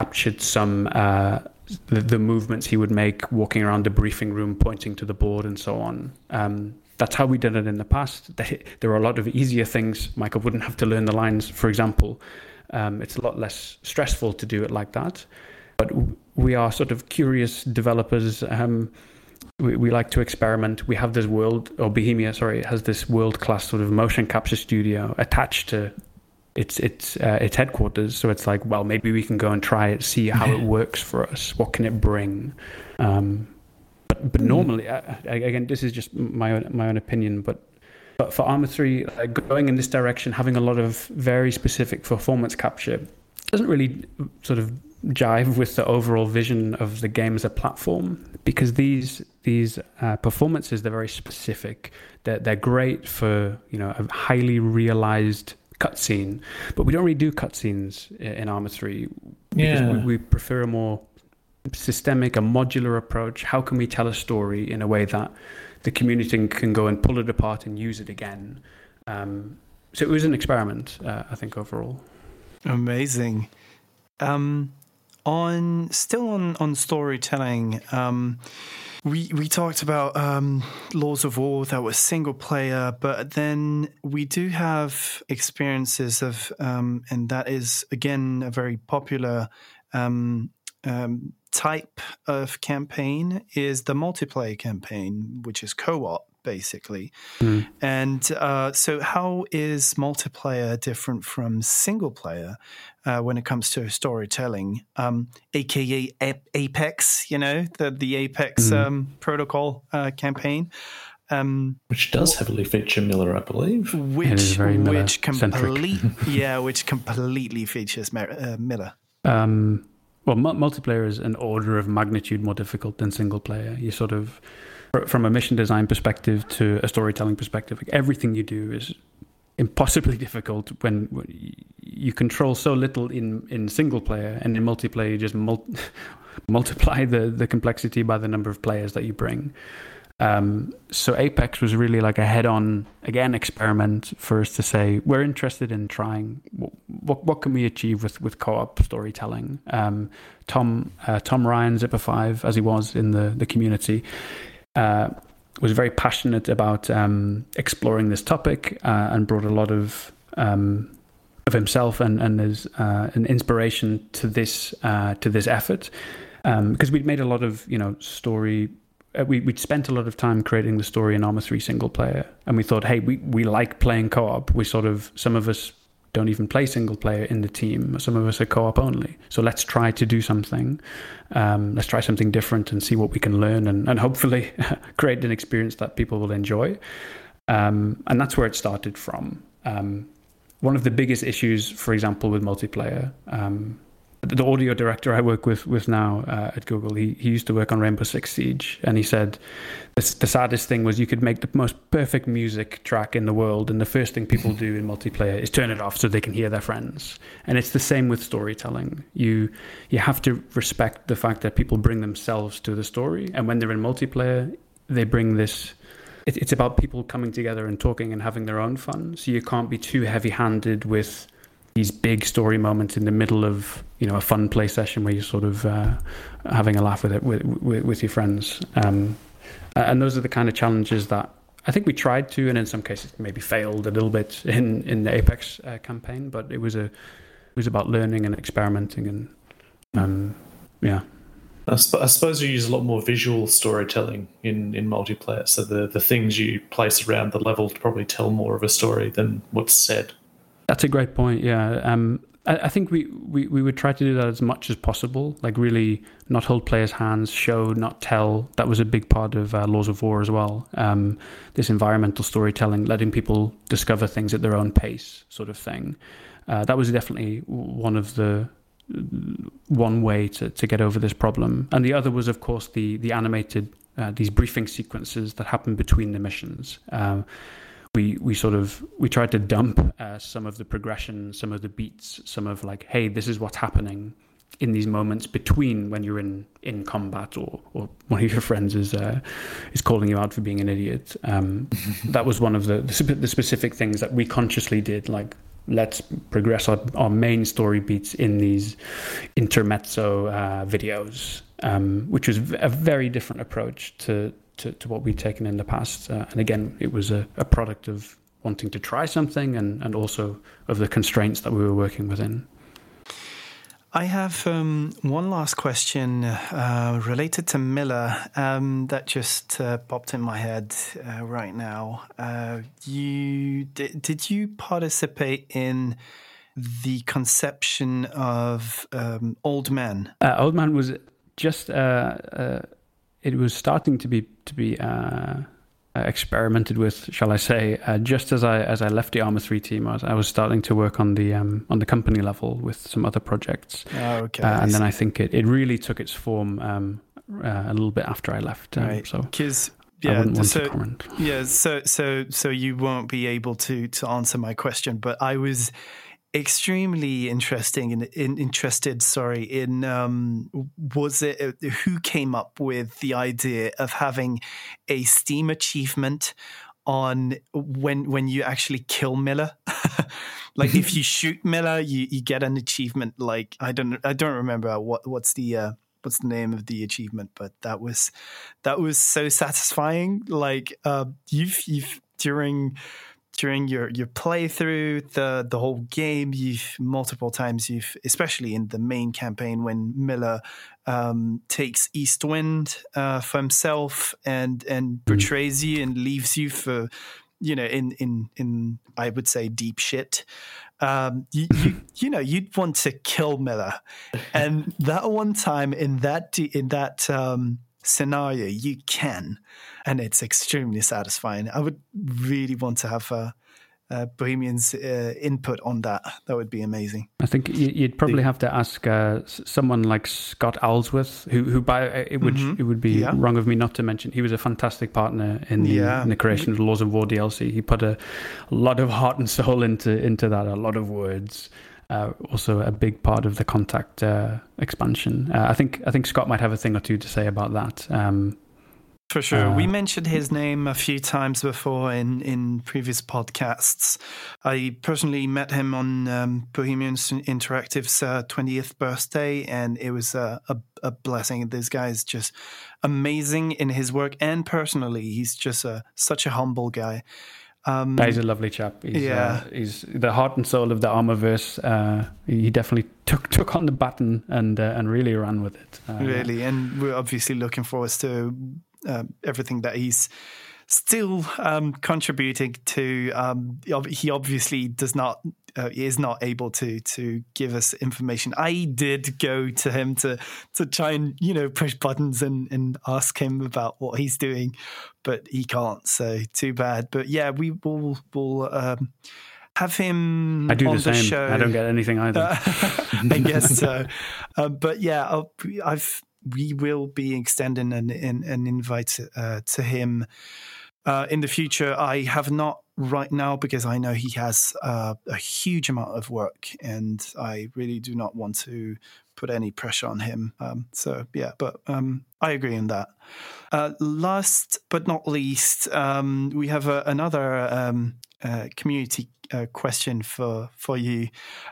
captured some uh, the, the, movements he would make walking around the briefing room, pointing to the board, and so on. Um, that's how we did it in the past. There are a lot of easier things. Michael wouldn't have to learn the lines, for example. Um, it's a lot less stressful to do it like that. But we are sort of curious developers. Um, we, we, like to experiment. We have this world, or Bohemia, sorry, has this world class sort of motion capture studio attached to its its uh, its headquarters. So it's like, well, maybe we can go and try it, see how it works for us. What can it bring? Um, but but hmm. normally, uh, again, this is just my own my own opinion, but. But for Arma 3, uh, going in this direction, having a lot of very specific performance capture doesn't really sort of jive with the overall vision of the game as a platform because these these uh, performances they're very specific. They're they're great for you know a highly realized cutscene, but we don't really do cutscenes in Arma 3 because yeah. we, we prefer a more systemic, a modular approach. How can we tell a story in a way that the community can go and pull it apart and use it again? Um, so it was an experiment, uh, I think, overall. Amazing. Um, on still on on storytelling. Um, we we talked about um, Lords of War that was single player, but then we do have experiences of, um, and that is again a very popular um, um type of campaign is the multiplayer campaign, which is co-op basically. Mm. And uh, so, how is multiplayer different from single player uh, when it comes to storytelling, um, aka Apex? You know, the the Apex mm. um, protocol uh, campaign. Um, which does heavily feature Miller, I believe. Which, which complete, yeah, which completely features uh, Miller. Um, well, multiplayer is an order of magnitude more difficult than single player. You sort of from a mission design perspective to a storytelling perspective, like everything you do is impossibly difficult when, you control so little in, in single player and in multiplayer you just mul- multiply the, the complexity by the number of players that you bring. Um, so Apex was really like a head-on again experiment for us to say we're interested in trying what what can we achieve with with co-op storytelling. Um, Tom uh, Tom Ryan Zipper Five as he was in the the community uh, was very passionate about um, exploring this topic uh, and brought a lot of um, of himself and and his uh, an inspiration to this uh, to this effort because um, we'd made a lot of you know story. Uh, we, we'd spent a lot of time creating the story in Arma 3 single player, and we thought, hey, we, we like playing co op. We sort of, some of us don't even play single player in the team. Some of us are co-op only. So let's try to do something. Um, let's try something different and see what we can learn, and, and hopefully create an experience that people will enjoy. Um, and that's where it started from. Um, one of the biggest issues, for example, with multiplayer, um, the audio director I work with with now uh, at Google, he, he used to work on Rainbow Six Siege, and he said the, the saddest thing was you could make the most perfect music track in the world, and the first thing people do in multiplayer is turn it off so they can hear their friends. And it's the same with storytelling. You you have to respect the fact that people bring themselves to the story, and when they're in multiplayer, they bring this. It, it's about people coming together and talking and having their own fun. So you can't be too heavy-handed with these big story moments in the middle of you know a fun play session where you're sort of uh, having a laugh with it with, with, with your friends. Um, and those are the kind of challenges that I think we tried to, and in some cases maybe failed a little bit in in the Apex uh, campaign. But it was a it was about learning and experimenting and um, yeah. I, suppose you use a lot more visual storytelling in, in multiplayer. So the, the things you place around the level to probably tell more of a story than what's said. That's a great point. Yeah. Um, I, think we, we, we would try to do that as much as possible. Like really not hold players' hands, show, not tell. That was a big part of uh, Laws of War as well. Um, this environmental storytelling, letting people discover things at their own pace, sort of thing. Uh, that was definitely one of the one way to, to get over this problem. And the other was, of course, the the animated uh, these briefing sequences that happen between the missions. Um, we we sort of we tried to dump uh, some of the progression, some of the beats, some of like, hey, this is what's happening in these moments between when you're in in combat or or one of your friends is uh, is calling you out for being an idiot. Um, that was one of the the specific things that we consciously did, like let's progress our, our main story beats in these intermezzo uh, videos, um, which was a very different approach to, to, to what we'd taken in the past. Uh, and again, it was a, a, product of wanting to try something and, and also of the constraints that we were working within. I have um, one last question uh, related to Miller um, that just uh, popped in my head uh, right now. Uh, you did, did you participate in the conception of um, Old Man? Uh, Old Man was just uh, it was starting to be to be uh, experimented with, shall I say, uh, just as I as I left the Arma Three team, I was, I was starting to work on the um, on the company level with some other projects. Oh, okay. Uh, and then I think it, it really took its form um, uh, a little bit after I left. Um, right. So because yeah, so, Yeah, so so so you won't be able to to answer my question, but I was extremely interesting and in, interested sorry in um, was it uh, who came up with the idea of having a steam achievement on when when you actually kill miller? Like if you shoot miller you, you get an achievement like i don't i don't remember what what's the uh, what's the name of the achievement but that was that was so satisfying. Like uh, you've you've during during your your playthrough, the the whole game, you've multiple times you've, especially in the main campaign, when Miller um, takes Eastwind uh, for himself and and hmm. betrays you and leaves you for, you know, in in in I would say deep shit. Um, you, you, you know you'd want to kill Miller, and that one time in that in that um, scenario, you can, and it's extremely satisfying. I would really want to have a, uh, Bohemian's uh, input on that. That would be amazing. I think you'd probably have to ask uh, someone like Scott Owlsworth, who, who by uh, it would mm-hmm. it would be yeah. wrong of me not to mention. He was a fantastic partner in the, yeah. in the creation of the Laws of War DLC. He put a, a, lot of heart and soul into into that. A lot of words. Uh, also a big part of the contact uh, expansion. Uh, I think I think Scott might have a thing or two to say about that. Um, for sure. we mentioned his name a few times before in, in previous podcasts. I personally met him on um, Bohemian Interactive's uh, 20th birthday, and it was a, a, a, blessing. This guy is just amazing in his work and personally. He's just a, such a humble guy. Um, he's a lovely chap. He's, uh, yeah, uh, he's the heart and soul of the Armaverse. Uh, he definitely took took on the baton and uh, and really ran with it. Uh, really, and we're obviously looking forward to uh, everything that he's still um, contributing to. Um, he obviously does not uh, is not able to to give us information. I did go to him to to try and you know push buttons and and ask him about what he's doing, but he can't. So too bad. But yeah, we will will. Um, have him I do on the, the same. show. I don't get anything either. I guess so. Um, but yeah, i have we will be extending an, an, an invite uh, to him uh, in the future. I have not right now because I know he has uh, a huge amount of work, and I really do not want to put any pressure on him. Um, so yeah, but um, I agree on that. Uh, last but not least, um, we have a, another um, uh, community uh, question for for you.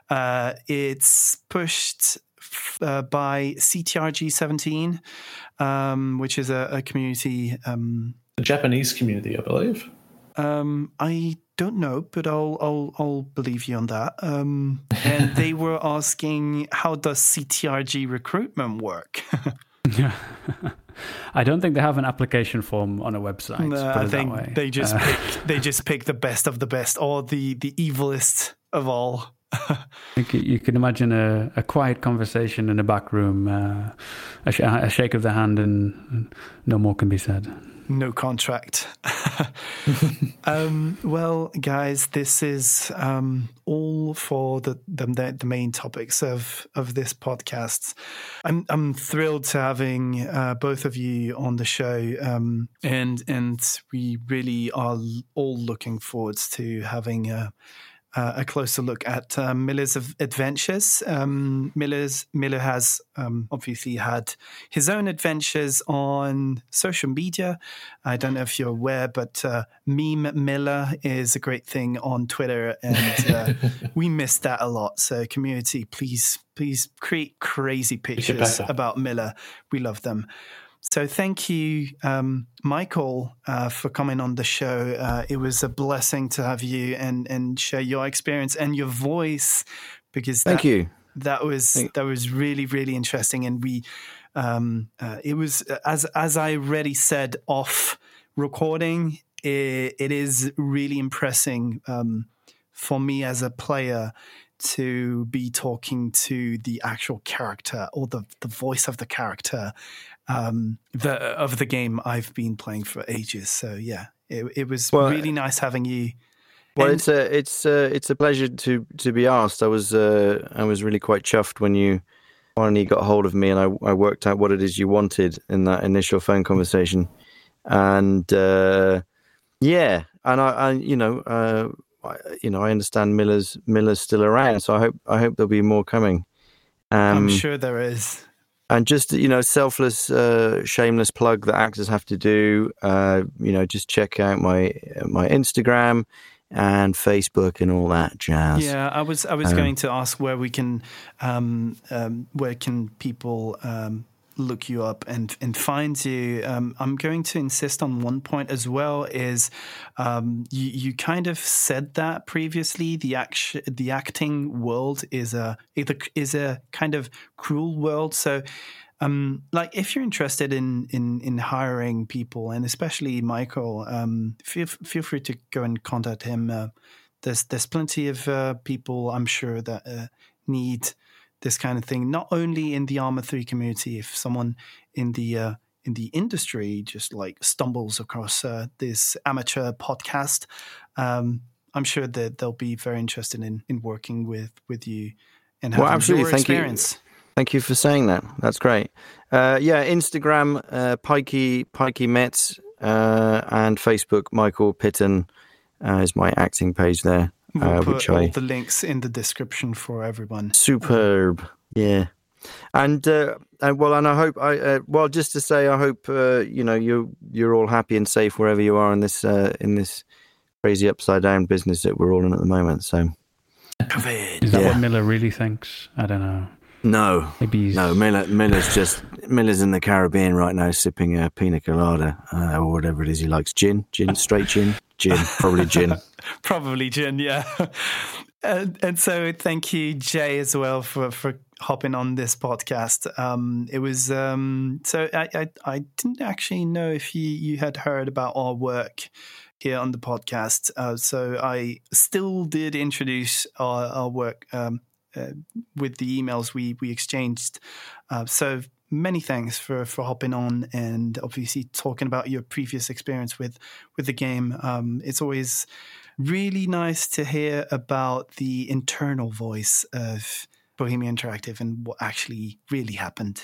Uh, it's pushed uh, by CTRG17, um, which is a, a community. Um, a Japanese community, I believe. Um, I don't know, but I'll I'll I'll believe you on that. Um, and they were asking, how does CTRG recruitment work? Yeah. I don't think they have an application form on a website. No, I think they just uh, pick they just pick the best of the best or the the evilest of all. you can imagine a, a quiet conversation in a back room, uh, a, sh- a, shake of the hand, and no more can be said no contract. um, well, guys, this is um, all for the, the, the main topics of of this podcast. I'm I'm thrilled to having uh, both of you on the show, um, and and we really are all looking forward to having. a uh, a closer look at uh, Miller's adventures. Um, Miller's Miller has um, obviously had his own adventures on social media. I don't know if you're aware, but uh, meme Miller is a great thing on Twitter, and uh, we miss that a lot. So, community, please, please create crazy pictures about Miller. We love them. So thank you, um, Michael, uh, for coming on the show. Uh, it was a blessing to have you and and share your experience and your voice because thank that, you. That was thank that was really really interesting, and we um, uh, it was as as I already said off recording. it, it is really impressing um, for me as a player to be talking to the actual character or the, the voice of the character um, the, of the game I've been playing for ages. So yeah, it, it was well, really nice having you. Well, and, it's a it's a, it's a pleasure to to be asked. I was uh, I was really quite chuffed when you finally got hold of me and I, I worked out what it is you wanted in that initial phone conversation, and uh, yeah, and I, I you know uh, I, you know I understand Miller's Miller's still around, so I hope I hope there'll be more coming. Um, I'm sure there is and just you know selfless uh, shameless plug that actors have to do uh, you know just check out my my instagram and facebook and all that jazz. Yeah i was i was um, going to ask where we can um, um, where can people um, look you up and and find you. Um, I'm going to insist on one point as well. Is um, you you kind of said that previously. The action, the acting world is a is a kind of cruel world. So. Um, like if you're interested in, in, in hiring people and especially Michael, um, feel feel free to go and contact him. Uh, there's there's plenty of uh, people I'm sure that uh, need this kind of thing, not only in the Arma 3 community, if someone in the uh, in the industry just like stumbles across uh, this amateur podcast, um, I'm sure that they'll be very interested in, in working with, with you and having well, absolutely. your Thank experience. You. Thank you for saying that. That's great. Uh, yeah, Instagram, uh, Pikey, Pikey Metz, uh, and Facebook, Michael Pitthan uh, is my acting page there. We'll uh, put all I... the links in the description for everyone. Superb, yeah. And uh, and well, and I hope I uh, well just to say I hope uh, you know you you're all happy and safe wherever you are in this uh, in this crazy upside down business that we're all in at the moment. So, COVID. Is that yeah. what Miller really thinks? I don't know. No, Maybe no. Miller Miller's just Miller's in the Caribbean right now, sipping a pina colada uh, or whatever it is he likes. Gin, gin, straight gin, gin, probably gin, probably gin. Yeah. And, and, so, thank you, Jay, as well for for hopping on this podcast. Um, it was um, so I, I, I didn't actually know if you you had heard about our work here on the podcast. Uh, so I still did introduce our, our work um, uh, with the emails we we exchanged. Uh, so many thanks for for hopping on and obviously talking about your previous experience with with the game. Um, it's always really nice to hear about the internal voice of Bohemia Interactive and what actually really happened.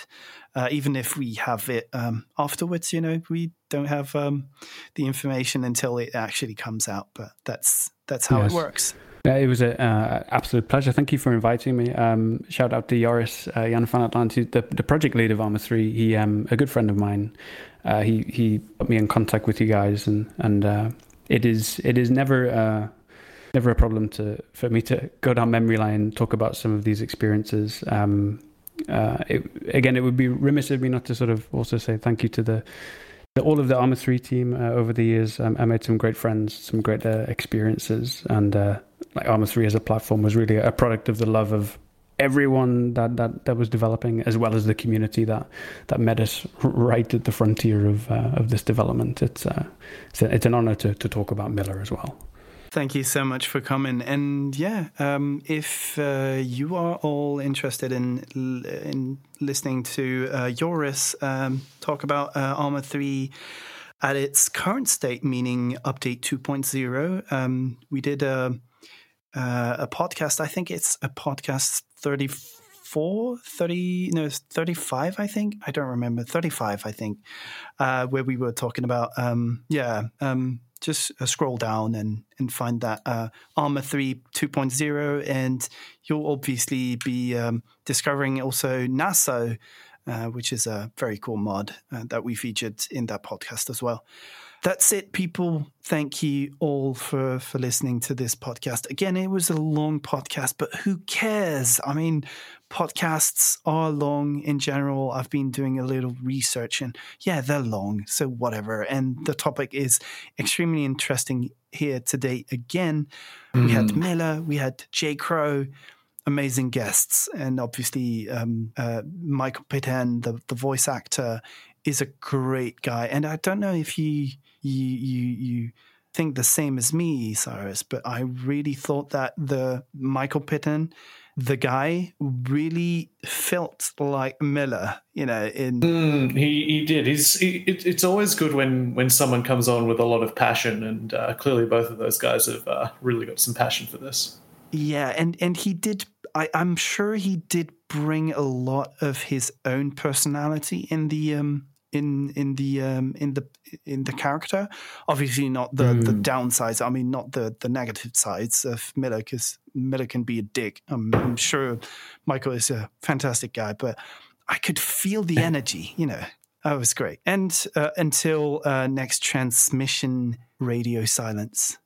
Uh, even if we have it um, afterwards, you know, we don't have um, the information until it actually comes out. But that's that's how yes. it works. Yeah, it was an uh, absolute pleasure. Thank you for inviting me. Um, shout out to Joris uh, Jan van 't Land, the, the project lead of Arma 3. He, um, a good friend of mine. Uh, he he put me in contact with you guys, and and uh, it is it is never uh, never a problem to for me to go down memory lane and talk about some of these experiences. Um, uh, it, again, it would be remiss of me not to sort of also say thank you to the all of the Arma 3 team uh, over the years. Um, I made some great friends, some great uh, experiences, and uh, like Arma 3 as a platform was really a product of the love of everyone that, that, that was developing, as well as the community that, that met us right at the frontier of uh, of this development. It's uh, it's, a, it's an honor to, to talk about Miller as well. Thank you so much for coming. And yeah, um, if uh, you are all interested in in listening to uh, Joris um, talk about uh, Arma 3 at its current state, meaning update 2.0, um, we did a, uh, a podcast. I think it's a podcast 34, 30, no, 35, I think. I don't remember. 35, I think, uh, where we were talking about, um, yeah, um, just uh, scroll down and, and find that uh, Arma 3 2.0, and you'll obviously be um, discovering also NASA, uh, which is a very cool mod uh, that we featured in that podcast as well. That's it, people. Thank you all for, for listening to this podcast. Again, it was a long podcast, but who cares? I mean, podcasts are long in general. I've been doing a little research and yeah, they're long, so whatever. And the topic is extremely interesting here today again. Mm. We had mm. Miller, we had Jay Crowe, amazing guests, and obviously um, uh, Michael Pitthan, the, the voice actor, is a great guy. And I don't know if you you you you think the same as me, Syhrus, but I really thought that the Michael Pitthan, the guy, really felt like Miller. You know, in mm, he he did. He's he, it, it's always good when when someone comes on with a lot of passion, and uh, clearly both of those guys have uh, really got some passion for this. Yeah, and and he did. I, I'm sure he did bring a lot of his own personality in the um in in the um, in the in the character. Obviously, not the mm. the downsides. I mean, not the the negative sides of Miller, because Miller can be a dick. I'm, I'm, sure Michael is a fantastic guy, but I could feel the energy. You know, that was great. And uh, until uh, next transmission, radio silence.